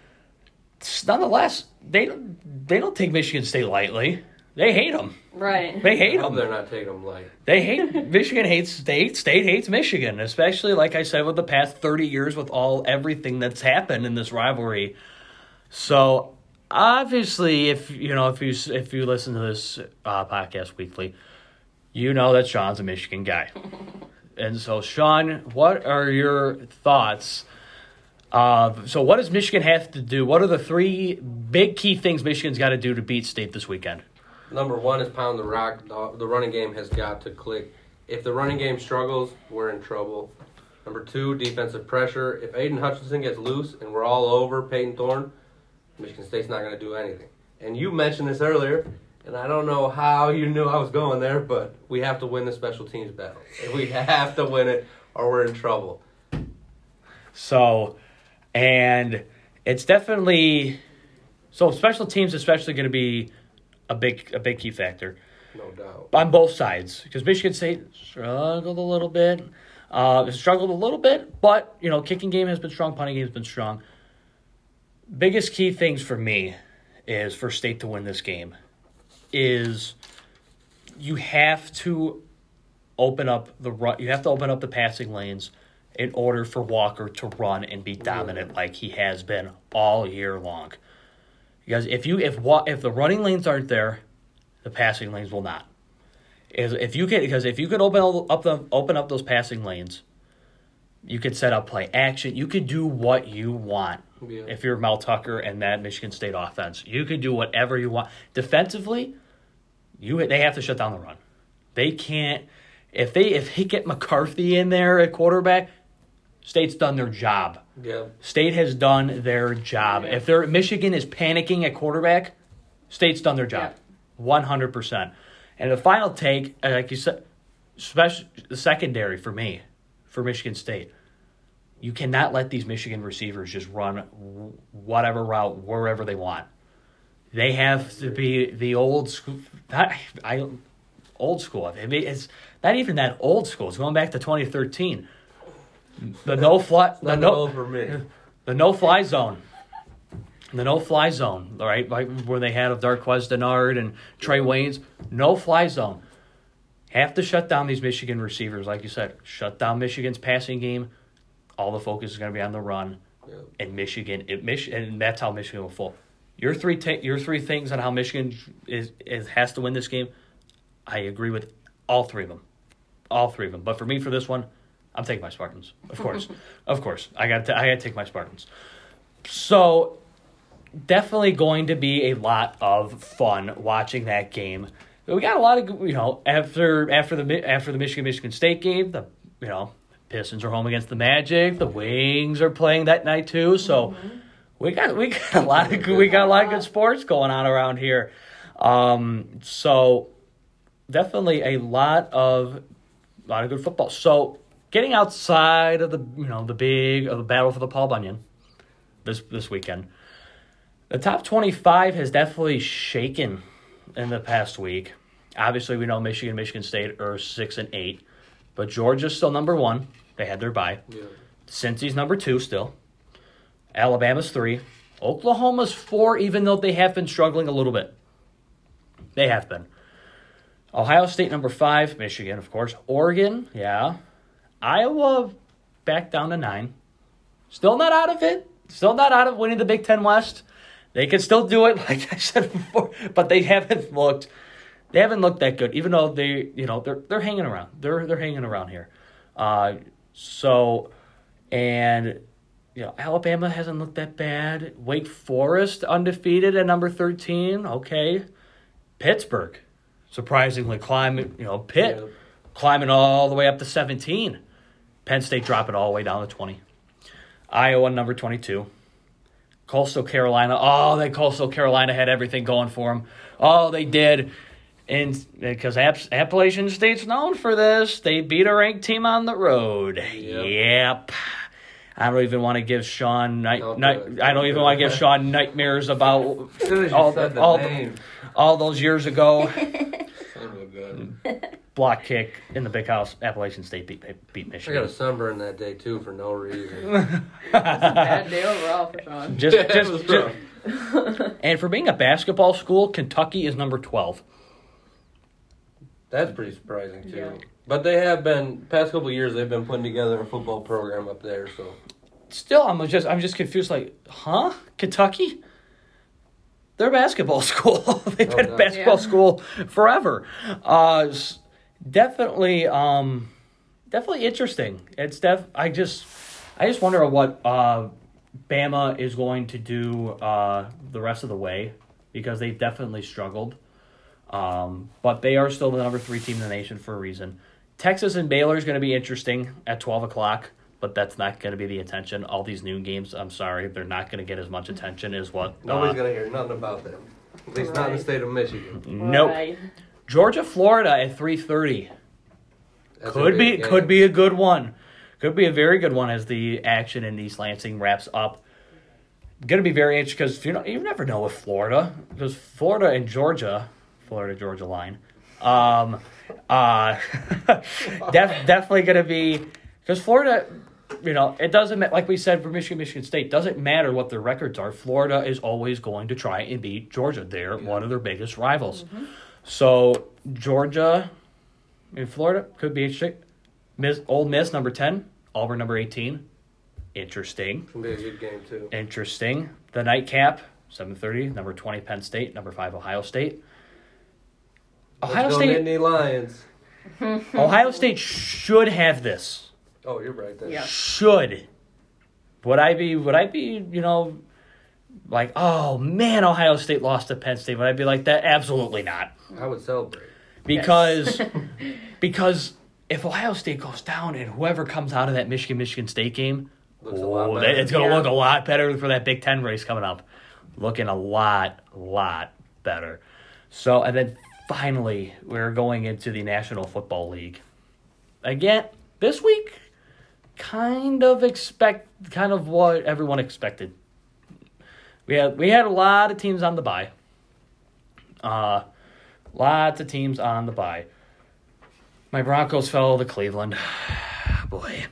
nonetheless, they don't they don't take Michigan State lightly. They hate them. right. They hate them. they're not taking them light. They hate Michigan hates state. State hates Michigan, especially like I said with the past thirty years with all everything that's happened in this rivalry. So obviously, if you know if you if you listen to this uh, podcast weekly, you know that Sean's a Michigan guy, and so Sean, what are your thoughts? Uh, so what does Michigan have to do? What are the three big key things Michigan's got to do to beat State this weekend? Number one is pound the rock. The, the running game has got to click. If the running game struggles, we're in trouble. Number two, defensive pressure. If Aidan Hutchinson gets loose and we're all over Payton Thorne, Michigan State's not going to do anything. And you mentioned this earlier, and I don't know how you knew I was going there, but we have to win the special teams battle. We have to win it, or we're in trouble. So, and it's definitely so special teams, especially going to be a big a big key factor No doubt. on both sides because Michigan State struggled a little bit, uh, struggled a little bit, but you know, kicking game has been strong, punting game has been strong. Biggest key things for me is for State to win this game is you have to open up the run. You have to open up the passing lanes in order for Walker to run and be dominant like he has been all year long. Because if you if if the running lanes aren't there, the passing lanes will not. Is if you can because if you could open up the open up those passing lanes, you could set up play action. You could do what you want. Yeah. If you're Mel Tucker and that Michigan State offense, you could do whatever you want. Defensively, you they have to shut down the run. They can't if they if they get McCarthy in there at quarterback, State's done their job. Yeah. State has done their job. Yeah. If they're Michigan is panicking at quarterback, State's done their job, one hundred percent. And the final take, uh, like you said, special the secondary for me, for Michigan State, you cannot let these Michigan receivers just run whatever route wherever they want. They have to be the old school. Not, I old school. It's not even that old school. It's going back to twenty thirteen. The no fly. The no, old for me. the no fly zone. The no fly zone, all right, like where they had of Darqueze Dennard and Trae Waynes, no fly zone. Have to shut down these Michigan receivers, like you said. Shut down Michigan's passing game. All the focus is going to be on the run, Yeah. and Michigan. It Mich- and that's how Michigan will fall. Your three ta- your three things on how Michigan is, is has to win this game. I agree with all three of them, all three of them. But for me, for this one, I'm taking my Spartans, of course, of course. I got I got to take my Spartans. So definitely going to be a lot of fun watching that game. We got a lot of you know after after the after the Michigan Michigan State game, the you know Pistons are home against the Magic. The Wings are playing that night too, so we got we got a lot of we got a lot of good sports going on around here. Um, so definitely a lot of a lot of good football. So getting outside of the you know the big of the battle for the Paul Bunyan this this weekend. The top 25 has definitely shaken in the past week. Obviously, we know Michigan, Michigan State are 6 and 8, but Georgia's still number 1. They had their bye. Yeah. Cincy's number 2 still. Alabama's 3. Oklahoma's 4 even though they have been struggling a little bit. They have been. Ohio State number 5, Michigan, of course. Oregon, yeah. Iowa back down to 9. Still not out of it. Still not out of winning the Big Ten West. They can still do it, like I said before, but they haven't looked. They haven't looked that good, even though they, you know, they're they're hanging around. They're they're hanging around here. Uh, so, and you know, Alabama hasn't looked that bad. Wake Forest undefeated at number thirteen. Okay, Pittsburgh, surprisingly climbing. You know, Pitt Yeah. climbing all the way up to seventeen. Penn State dropping all the way down to twenty. Iowa number twenty-two. Coastal Carolina. Oh, that Coastal Carolina had everything going for them. Oh, they did. And because App- Appalachian State's known for this, they beat a ranked team on the road. Yep. I don't even want to give Sean night, Don't night it. I don't even want to give Sean nightmares about As soon as you all, said the all, name, all those years ago. son of a gun. block kick in the big house. Appalachian State beat beat Michigan. I got Michigan. a sunburn that day too for no reason. Bad day overall for Sean. Just, just, just- and for being a basketball school, Kentucky is number twelve. That's pretty surprising too. Yeah. But they have been past couple of years. They've been putting together a football program up there. So Still, I'm just I'm just confused. Like, huh? Kentucky? They're a basketball school. They've Oh, been a basketball Yeah. school forever. Uh, definitely, um, definitely interesting. It's def. I just, I just wonder what uh, Bama is going to do uh, the rest of the way because they've definitely struggled. Um, but they are still the number three team in the nation for a reason. Texas and Baylor is going to be interesting at twelve o'clock, but that's not going to be the attention. All these noon games, I'm sorry, they're not going to get as much attention as what. nobody's uh, gonna hear nothing about them. At least not in the state of Michigan. Nope. Right. Georgia, Florida at three thirty. That's Could be game. could be a good one. Could be a very good one as the action in East Lansing wraps up. Going to be very interesting because you know you never know with Florida because Florida and Georgia, Florida Georgia line, um, uh, def, definitely going to be because Florida, you know, it doesn't ma- like we said for Michigan, Michigan State doesn't matter what their records are. Florida is always going to try and beat Georgia. They're one of their biggest rivals. So Georgia in Florida could be interesting. Miss, Ole Miss number ten, Auburn number eighteen. Interesting, It's gonna be a good game too. interesting. The nightcap, seven thirty. Number twenty, Penn State. Number five, Ohio State. Ohio Let's State. Nittany Lions. Ohio State should have this. Oh, you're right there. Yeah. Should. Would I be? Would I be? You know, like, oh man, Ohio State lost to Penn State. Would I be like that? Absolutely not. I would celebrate. because because if Ohio State goes down and whoever comes out of that Michigan Michigan State game, Looks a lot oh, that- it's going to Yeah. look a lot better for that Big Ten race coming up. Looking a lot, lot better. So and then finally we're going into the National Football League. Again, this week, kind of expect kind of what everyone expected. We had we had a lot of teams on the bye. Uh Lots of teams on the bye. My Broncos fell to Cleveland. Boy.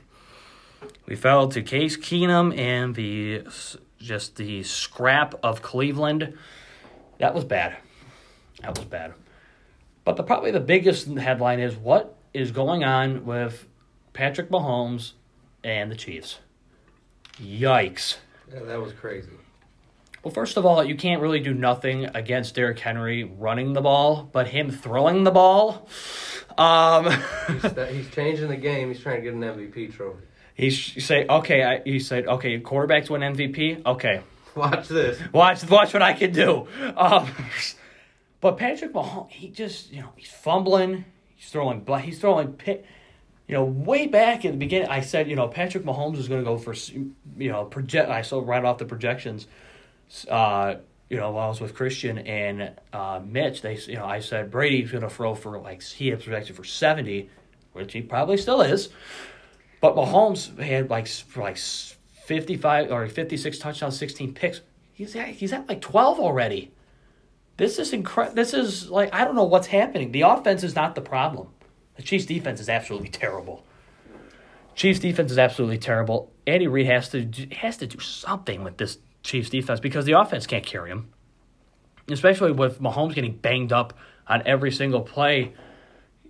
We fell to Case Keenum and the just the scrap of Cleveland. That was bad. That was bad. But the probably the biggest headline is what is going on with Patrick Mahomes and the Chiefs. Yikes. Yeah, that was crazy. Well, first of all, you can't really do nothing against Derrick Henry running the ball, but him throwing the ball. Um, He's, he's changing the game. He's trying to get an MVP trophy. he's say okay. I, he said okay. Quarterbacks win MVP. Okay, Watch this. watch watch what I can do. Um, but Patrick Mahomes, he just you know he's fumbling. He's throwing he's throwing pit. You know, way back at the beginning, I said you know Patrick Mahomes is going to go for you know project. I saw right off the projections. Uh, you know, while I was with Christian and uh, Mitch, they you know I said Brady's going to throw for like he had projected for seventy, which he probably still is. But Mahomes had like like fifty five or fifty six touchdowns, sixteen picks. He's at, he's at like twelve already. This is incredible. This is like I don't know what's happening. The offense is not the problem. The Chiefs' defense is absolutely terrible. Chiefs' defense is absolutely terrible. Andy Reid has to has to do something with this Chiefs' defense because the offense can't carry him. Especially with Mahomes getting banged up on every single play,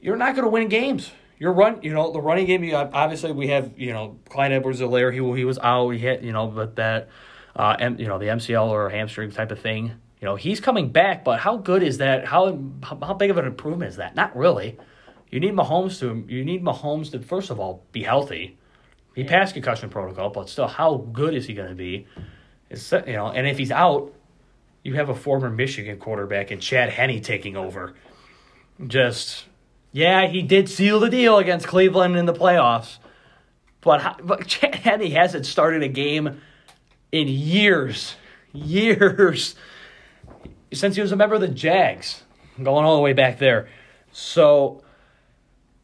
you're not going to win games. Your run, you know, the running game. You obviously, we have you know Clyde Edwards-Helaire. He he was out. He hit you know, but that, uh, M, you know, the MCL or hamstring type of thing. You know, he's coming back, but how good is that? How how big of an improvement is that? Not really. You need Mahomes to you need Mahomes to first of all be healthy. He passed concussion protocol, but still, how good is he going to be? It's you know, and if he's out, you have a former Michigan quarterback and Chad Henne taking over. Just yeah, he did seal the deal against Cleveland in the playoffs, but how, but Chad Henne hasn't started a game in years, years since he was a member of the Jags, going all the way back there. So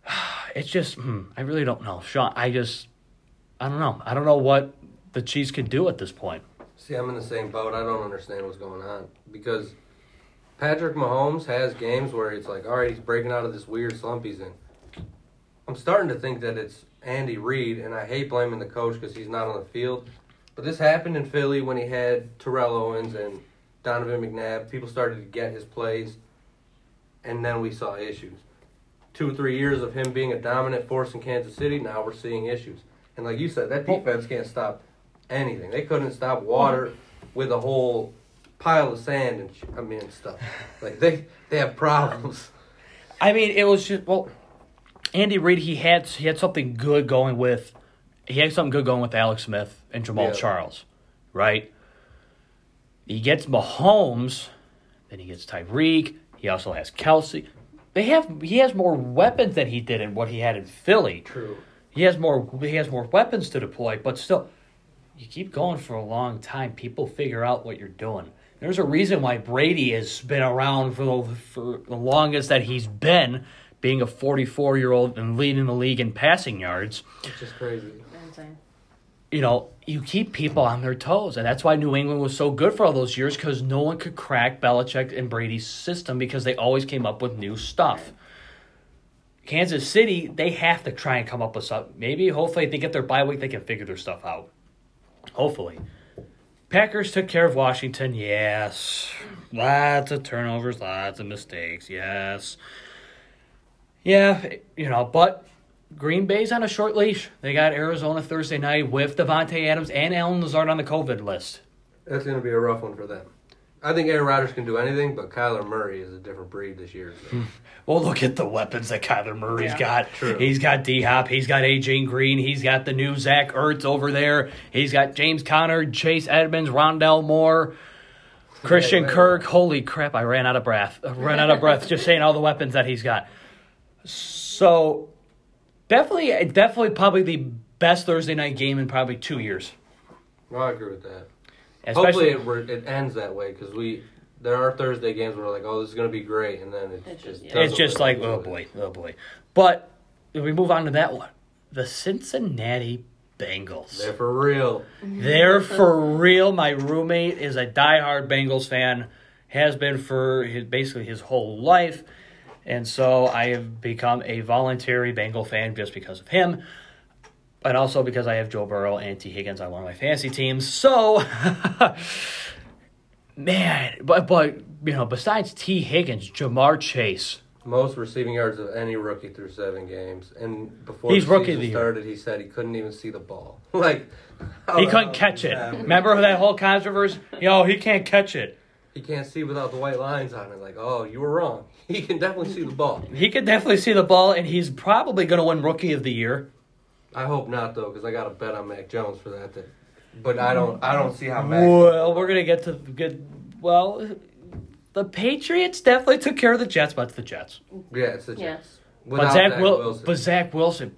it's just hmm, I really don't know, Sean. I just I don't know. I don't know what the Chiefs can do at this point. See, I'm in the same boat. I don't understand what's going on because Patrick Mahomes has games where it's like, all right, he's breaking out of this weird slump he's in. I'm starting to think that it's Andy Reid, and I hate blaming the coach because he's not on the field. But this happened in Philly when he had Terrell Owens and Donovan McNabb. People started to get his plays, and then we saw issues. Two or three years of him being a dominant force in Kansas City, now we're seeing issues. And like you said, that defense can't stop anything. They couldn't stop water with a whole pile of sand and sh- I mean stuff. Like they they have problems. I mean, it was just well, Andy Reid. He had he had something good going with. He had something good going with Alex Smith and Jamal Yeah. Charles, right? He gets Mahomes, then he gets Tyreek. He also has Kelce. They have he has more weapons than he did in what he had in Philly. True. He has more he has more weapons to deploy, but still you keep going for a long time, people figure out what you're doing. There's a reason why Brady has been around for the, for the longest that he's been, being a 44 year old and leading the league in passing yards. It's just crazy. You know, you keep people on their toes, and that's why New England was so good for all those years because no one could crack Belichick and Brady's system because they always came up with new stuff. Kansas City, they have to try and come up with something. Maybe, hopefully, if they get their bye week, they can figure their stuff out. Hopefully. Packers took care of Washington, yes. Lots of turnovers, lots of mistakes, yes. Yeah, you know, but Green Bay's on a short leash. They got Arizona Thursday night with Davante Adams and Allen Lazard on the COVID list. That's gonna be a rough one for them. I think Aaron Rodgers can do anything, but Kyler Murray is a different breed this year. So. Hmm. Well, look at the weapons that Kyler Murray's Yeah. got. True. He's got D Hop. He's got AJ Green. He's got the new Zach Ertz over there. He's got James Conner, Chase Edmonds, Rondale Moore, Christian Yeah, yeah. Kirk. Holy crap! I ran out of breath. I ran out of breath just saying all the weapons that he's got. So, definitely, definitely, probably the best Thursday night game in probably two years. No, I agree with that. Especially, Hopefully, it, it ends that way because we there are Thursday games where we're like, oh, this is gonna be great, and then it's, It's just just- yeah. it's just like, oh boy, oh boy. But if we move on to that one, the Cincinnati Bengals. They're for real. They're for real. My roommate is a diehard Bengals fan, has been for his, basically his whole life. And so I have become a voluntary Bengal fan just because of him. And also because I have Joe Burrow and Tee Higgins on one of my fantasy teams. So, man, but, but, you know, besides Tee Higgins, Ja'Marr Chase. most receiving yards of any rookie through seven games. And before He's the rookie season started, he said he couldn't even see the ball. like He couldn't catch it. Remember that whole controversy? Yo, he can't catch it. He can't see without the white lines on it. Like, oh, you were wrong. He can definitely see the ball. He can definitely see the ball, and he's probably going to win Rookie of the Year. I hope not though, because I got to bet on Mac Jones for that. Thing. But I don't. I don't see how Mac. Well, we're gonna get to the good. Well, the Patriots definitely took care of the Jets, but it's the Jets. Yeah, it's the Yeah. Jets. But Zach, Zach Wil- Wilson. but Zach Wilson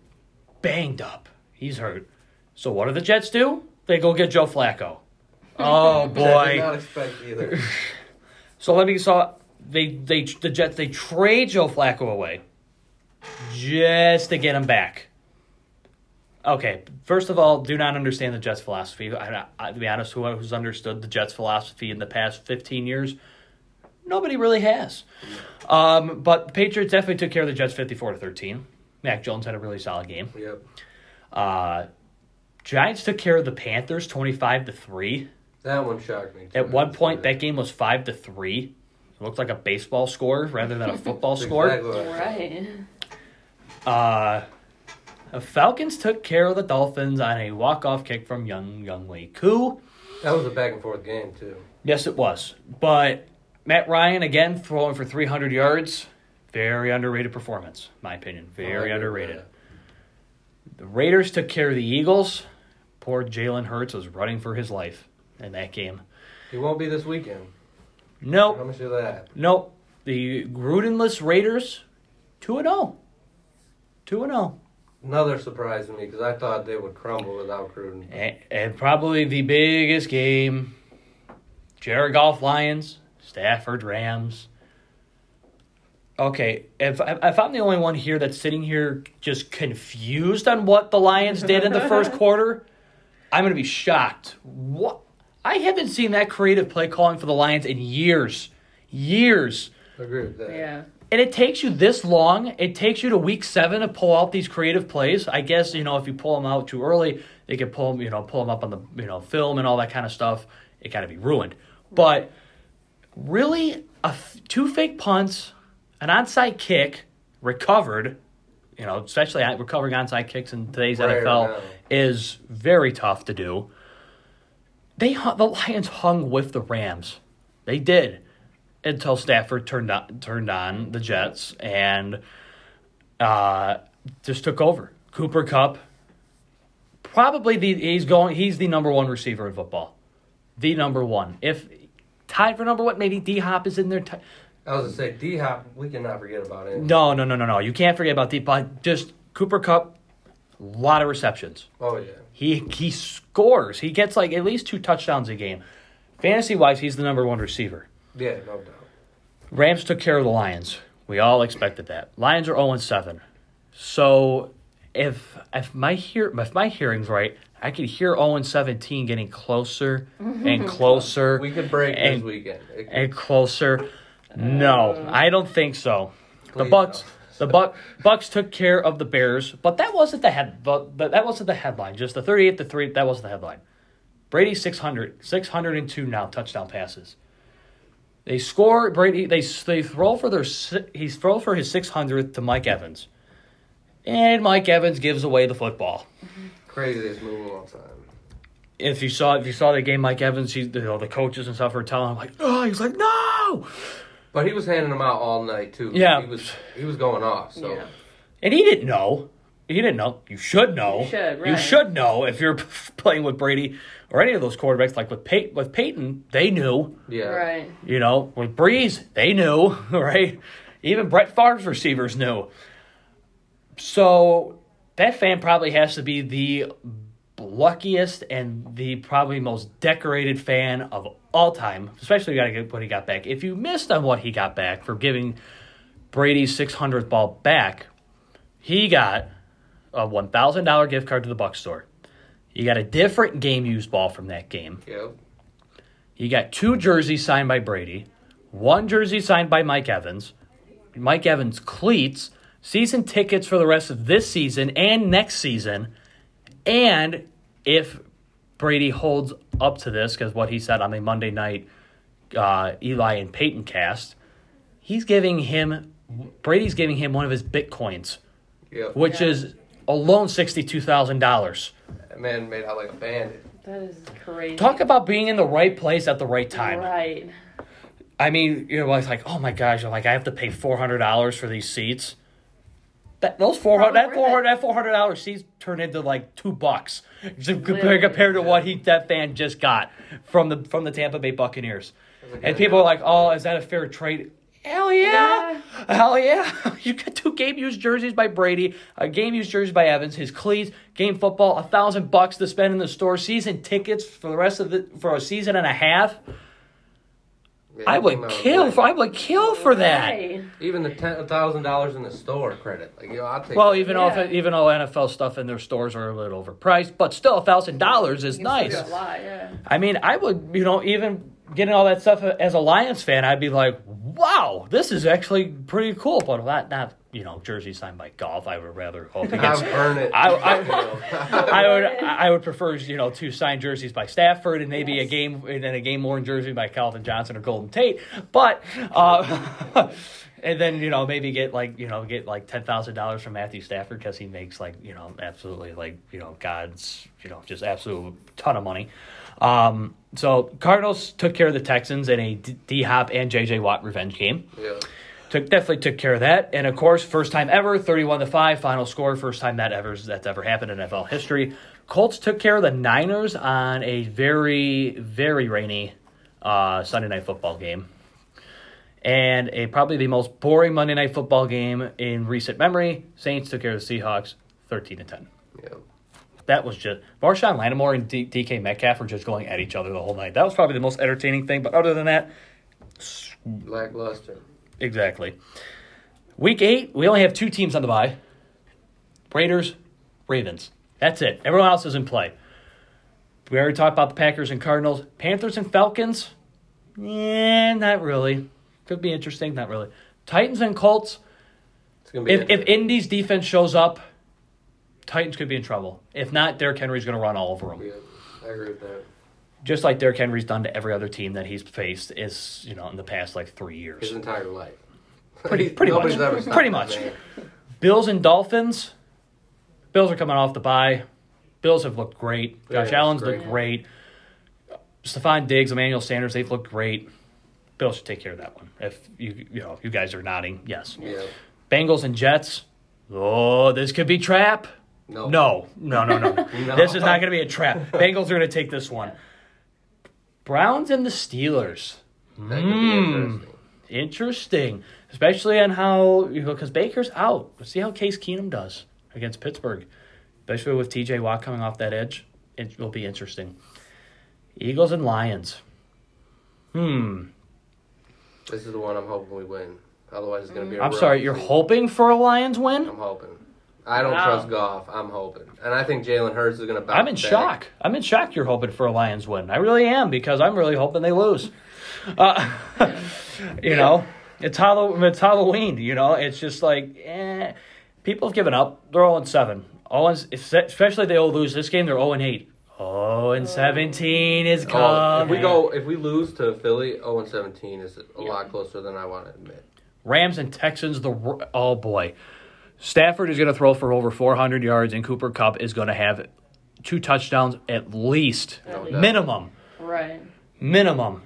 banged up. He's hurt. So what do the Jets do? They go get Joe Flacco. Oh boy! I did not expect either. So let me saw they they the Jets they trade Joe Flacco away just to get him back. Okay, first of all, do not understand the Jets' philosophy. I, I, to be honest, who, who's understood the Jets' philosophy in the past fifteen years? Nobody really has. Um, but the Patriots definitely took care of the Jets, fifty-four to thirteen. Mac Jones had a really solid game. yep. Uh, Giants took care of the Panthers, twenty-five to three. That one shocked me. Too. At one point, that game was five to three. It looked like a baseball score rather than a football score. exactly what I thought. Right. Uh, the Falcons took care of the Dolphins on a walk-off kick from Young Young Lee Koo. That was a back and forth game too. Yes, it was. But Matt Ryan again throwing for 300 yards. Very underrated performance, in my opinion. Very underrated. The Raiders took care of the Eagles. Poor Jalen Hurts was running for his life in that game. He won't be this weekend. Nope. How much of that? Nope. The Grudenless Raiders, 2 0. 2 0. Another surprise to me because I thought they would crumble without Gruden. And, and probably the biggest game Jared Goff Lions, Stafford Rams. Okay, if, if I'm the only one here that's sitting here just confused on what the Lions did in the first quarter, I'm going to be shocked. What? I haven't seen that creative play calling for the Lions in years. Years. I agree with that. Yeah. And it takes you this long. It takes you to week seven to pull out these creative plays. I guess you know if you pull them out too early, they could pull them, you know, pull them up on the you know film and all that kind of stuff. It got to be ruined. But really, a f- two fake punts, an onside kick recovered. You know, especially recovering onside kicks in today's Rare NFL now. is very tough to do. They the Lions hung with the Rams. They did until Stafford turned on turned on the Jets and uh, just took over. Cooper Kupp, probably the he's going he's the number one receiver in football, the number one. If tied for number one, maybe D Hop is in there. T- I was gonna say D Hop. We cannot forget about him. no, no, no, no, no. You can't forget about D. But just Cooper Kupp. A lot of receptions. Oh yeah. He he scores. He gets like at least two touchdowns a game. Fantasy wise, he's the number one receiver. Yeah, no doubt. Rams took care of the Lions. We all expected that. Lions are 0 7. So if if my hear if my hearing's right, I could hear 0 17 getting closer and closer We could break And- this weekend. It- and closer. No, uh, I don't think so. The Please Bucks don't. The Buck Bucks took care of the Bears, but that wasn't the head but, but that wasn't the headline. Just the 38 to 3, that wasn't the headline. Brady 600, 602 now touchdown passes. They score Brady. They they throw for their si- he throws for his six hundredth to Mike Evans, and Mike Evans gives away the football. Craziest move of all time. If you saw if you saw the game, Mike Evans, he, you know, the coaches and stuff were telling him like, oh, he's like, no, But he was handing them out all night too. Yeah. He was he was going off. So Yeah. and he didn't know. He didn't know. You should know. You should, You should know if you're playing with Brady or any of those quarterbacks. Like with Pey- with Peyton, they knew. yeah. Right. You know, with Brees, they knew, right? Even Brett Favre's receivers knew. So that fan probably has to be the luckiest and the probably most decorated fan of all time, especially when he got back. If you missed on what he got back for giving Brady's 600th ball back, he got a $1,000 gift card to the Buck store. You got a different game used ball from that game. Yep. You got two jerseys signed by Brady, one jersey signed by Mike Evans, Mike Evans cleats, season tickets for the rest of this season and next season. And if Brady holds up to this, because what he said on the Monday night uh, Eli and Peyton cast, he's giving him Brady's giving him one of his bitcoins, Yep. which Yeah. is alone sixty-two thousand dollars. That man made out like a bandit. That is crazy. Talk about being in the right place at the right time. Right. I mean, you know, it's like, oh my gosh, I'm like, I have to pay four hundred dollars for these seats. That those four hundred, that Probably four worth hundred, it. that four hundred dollars seats turned into like two bucks compared compared to what he that fan just got from the from the Tampa Bay Buccaneers. And people are like, oh, is that a fair trade? Hell yeah. Yeah. Hell yeah. You get two game used jerseys by Brady, a game used jersey by Evans, his cleats, game football, a thousand bucks to spend in the store, season tickets for the rest of the for a season and a half. Yeah, I would kill for I would kill for that. Right. even the ten thousand dollars in the store credit. Like, yo, I'll take. Well, that. even though Yeah. if, even though NFL stuff in their stores are a little overpriced, but still a thousand dollars is You nice. a lot, yeah. I mean, I would, you know, even getting all that stuff as a Lions fan, I'd be like, wow, this is actually pretty cool. But not, not you know, jersey signed by Goff. I would rather hope I'll against. burn it. I- I- I would, I would prefer, you know, two signed jerseys by Stafford and maybe a game and then a game worn jersey by Calvin Johnson or Golden Tate. But, uh, and then you know maybe get like you know get like ten thousand dollars from Matthew Stafford because he makes like you know absolutely like you know God's you know just absolute ton of money. Um, so Cardinals took care of the Texans in a D Hop and JJ Watt revenge game. yeah. Took definitely took care of that, and of course, first time ever, thirty-one to five, final score, first time that ever that's ever happened in NFL history. Colts took care of the Niners on a very very rainy uh, Sunday night football game, and a probably the most boring Monday night football game in recent memory. Saints took care of the Seahawks, thirteen to ten. Yeah. That was just Marshon Lattimore and D- DK Metcalf were just going at each other the whole night. That was probably the most entertaining thing. But other than that, Lackluster. Exactly. Week eight, we only have two teams on the bye Raiders, Ravens. That's it. Everyone else is in play. We already talked about the Packers and Cardinals. Panthers and Falcons? Yeah, not really. Could be interesting, not really. Titans and Colts. It's gonna be. If, if Indy's defense shows up, Titans could be in trouble. If not, Derrick Henry's going to run all over them. yeah, I agree with that. Just like Derrick Henry's done to every other team that he's faced is, you know, in the past like three years. His entire life. Pretty- pretty much. Pretty much. man. Bills and Dolphins. Bills are coming off the bye. Bills have looked great. Yeah, Josh Allen's great. looked great. Stefon Diggs, Emmanuel Sanders, they've looked great. Bills should take care of that one. If you you know you guys are nodding, yes. Yeah. Bengals and Jets. Oh, this could be trap. No. No, no, no, no. No. This is not going to be a trap. Bengals are going to take this one. Browns and the Steelers. That could be Mm. interesting. Interesting, especially on how because Baker's out. Let's see how Case Keenum does against Pittsburgh, especially with T.J. Watt coming off that edge. It will be interesting. Eagles and Lions. Hmm. This is the one I'm hoping we win. Otherwise, it's gonna be. a I'm sorry. You're season. hoping for a Lions win. I'm hoping. I don't Wow. trust Goff. I'm hoping, and I think Jalen Hurts is gonna. Bounce I'm in back. shock. I'm in shock. You're hoping for a Lions win. I really am because I'm really hoping they lose. Uh, you know, it's Hall- it's Halloween. You know, it's just like eh. People have given up. They're all in 7. 0 and, especially if they all lose this game. They're 0 and 8. 0 and 17 is coming. Oh, if we go, if we lose to Philly, 0 and 17 is a lot closer than I want to admit. Rams and Texans. The oh boy, Stafford is going to throw for over 400 yards, and Cooper Kupp is going to have two touchdowns at least, At least. minimum. Right. Minimum.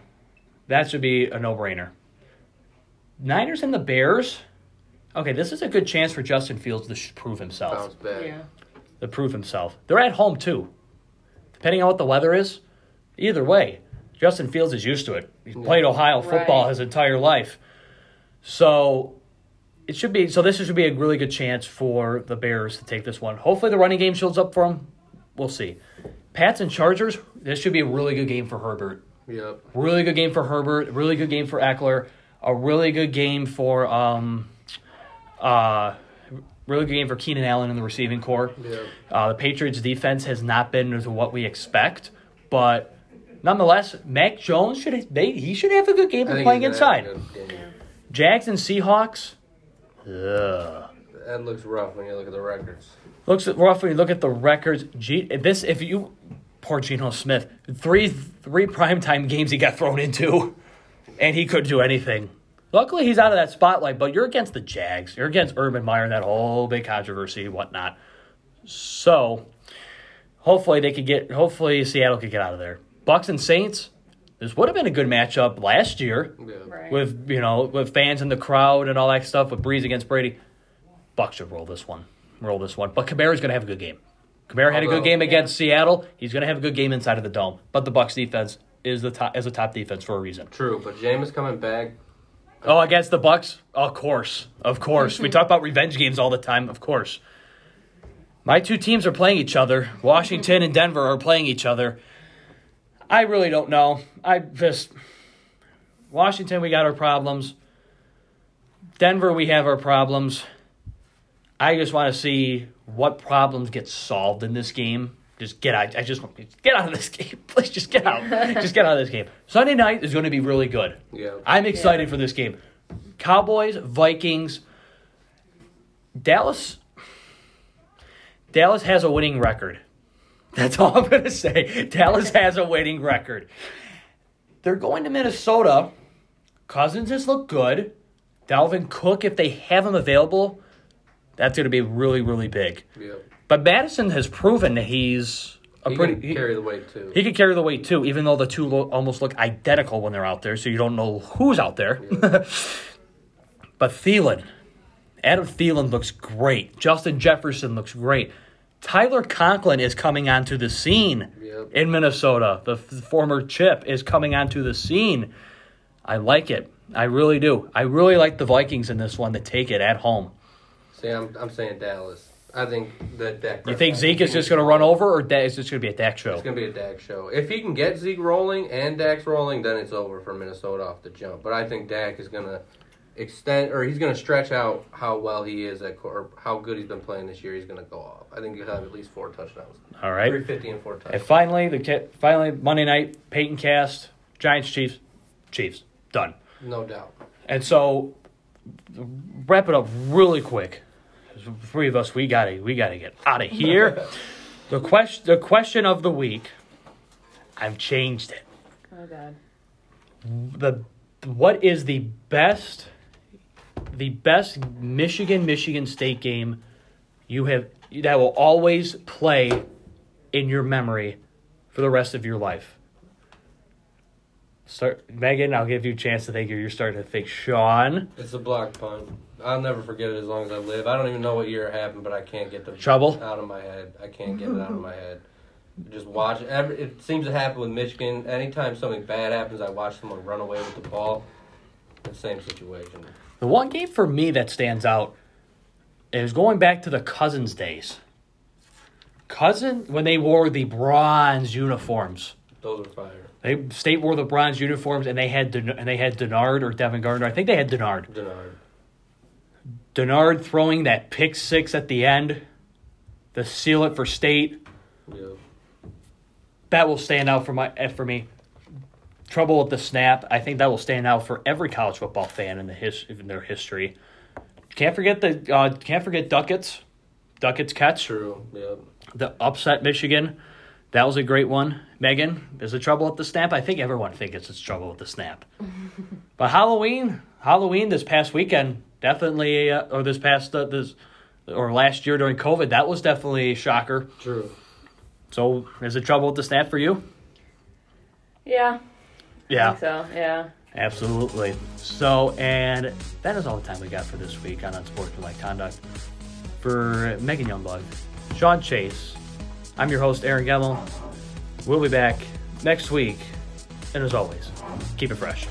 That should be a no brainer. Niners and the Bears. Okay, this is a good chance for Justin Fields to prove himself. Bounce back. Yeah. To prove himself. They're at home too. Depending on what the weather is, either way, Justin Fields is used to it. He's played Ohio football Right. his entire life. So it should be so this should be a really good chance for the Bears to take this one. Hopefully the running game shows up for them. We'll see. Pats and Chargers, this should be a really good game for Herbert. Yep. Really good game for Herbert. Really good game for Ekeler. A really good game for um, uh, really good game for Keenan Allen in the receiving core. Yep. Uh, the Patriots defense has not been to what we expect, but nonetheless, Mac Jones should they, he should have a good game I of think playing he's gonna have inside. a good game. Jags and Seahawks. Ugh. That looks rough when you look at the records. Looks rough when you look at the records. G, this if you poor Geno Smith, three three primetime games he got thrown into, and he couldn't do anything. Luckily, he's out of that spotlight, but you're against the Jags. You're against Urban Meyer and that whole big controversy and whatnot. So, hopefully they could get. Hopefully Seattle could get out of there. Bucks and Saints. This would have been a good matchup last year Yeah. Right. with you know with fans in the crowd and all that stuff with Brees against Brady. Bucks should roll this one. Roll this one. But Kamara's going to have a good game. Kamara had a good game against Seattle. He's going to have a good game inside of the dome. But the Bucks defense is the top is a top defense for a reason. True, but Jameis coming back. Oh, against the Bucks? Of course. Of course. we talk about revenge games all the time. Of course. My two teams are playing each other. Washington and Denver are playing each other. I really don't know. I just Washington we got our problems. Denver we have our problems. I just want to see what problems get solved in this game. Just get out. I just want get out of this game. Please just get out. just get out of this game. Sunday night is going to be really good. Yeah. I'm excited for this game. Cowboys, Vikings, Dallas. Dallas has a winning record. That's all I'm going to say. Dallas has a winning record. They're going to Minnesota. Cousins has looked good. Dalvin Cook, if they have him available, that's going to be really, really big. Yeah. But Mattison has proven that he's a He pretty. can carry the weight too. he could carry the weight too, even though the two lo- almost look identical when they're out there, so you don't know who's out there. but Thielen, Adam Thielen looks great. Justin Jefferson looks great. Tyler Conklin is coming onto the scene Yep. in Minnesota. The f- former Chip is coming onto the scene. I like it. I really do. I really like the Vikings in this one to take it at home. See, I'm I'm saying Dallas. I think that Dak. You think Zeke is just going to run over, or da- is this going to be a Dak show? It's gonna be a Dak show. If he can get Zeke rolling and Dak's rolling, then it's over for Minnesota off the jump. But I think Dak is gonna extend or he's gonna stretch out how well he is at cor- or how good he's been playing this year. He's gonna go off. I think he'll have at least four touchdowns. All right. Three fifty and four And touchdowns. finally, the ki- finally Monday night Peyton cast Giants Chiefs Chiefs done. No doubt. And so wrap it up really quick. Three of us we gotta we gotta get out of here. the question the question of the week. I've changed it. Oh god. The what is the best the best Michigan Michigan State game you have that will always play in your memory for the rest of your life? Start Megan, I'll give you a chance to think. You're starting to think. Sean, It's a block punt. I'll never forget it as long as I live. I don't even know what year it happened, but I can't get the Trouble? out of my head. I can't get it out of my head. Just watch it. Every, it seems to happen with Michigan. Anytime something bad happens, I watch someone run away with the ball. The same situation. The one game for me that stands out is going back to the Cousins days. Cousin when they wore the bronze uniforms. Those are fire. They state wore the bronze uniforms and they had Den- and they had Denard or Devin Gardner. I think they had Denard. Denard. Denard throwing that pick six at the end, to seal it for state. Yeah. That will stand out for my eh, for me. Trouble with the snap. I think that will stand out for every college football fan in the his in their history. Can't forget the uh, can't forget Duckett's Duckett's catch. True. Yeah. The upset Michigan. That was a great one. Megan, is it trouble with the snap? I think everyone thinks it's trouble with the snap. but Halloween, Halloween this past weekend, definitely, uh, or this past uh, this, or last year during COVID, that was definitely a shocker. True. So, is it trouble with the snap for you? Yeah. Yeah, so. Yeah. absolutely. So, and that is all the time we got for this week on Unsportsmanlike Conduct. For Megan Youngblood, Sean Chase, I'm your host, Aaron Gemmel. We'll be back next week. And as always, keep it fresh.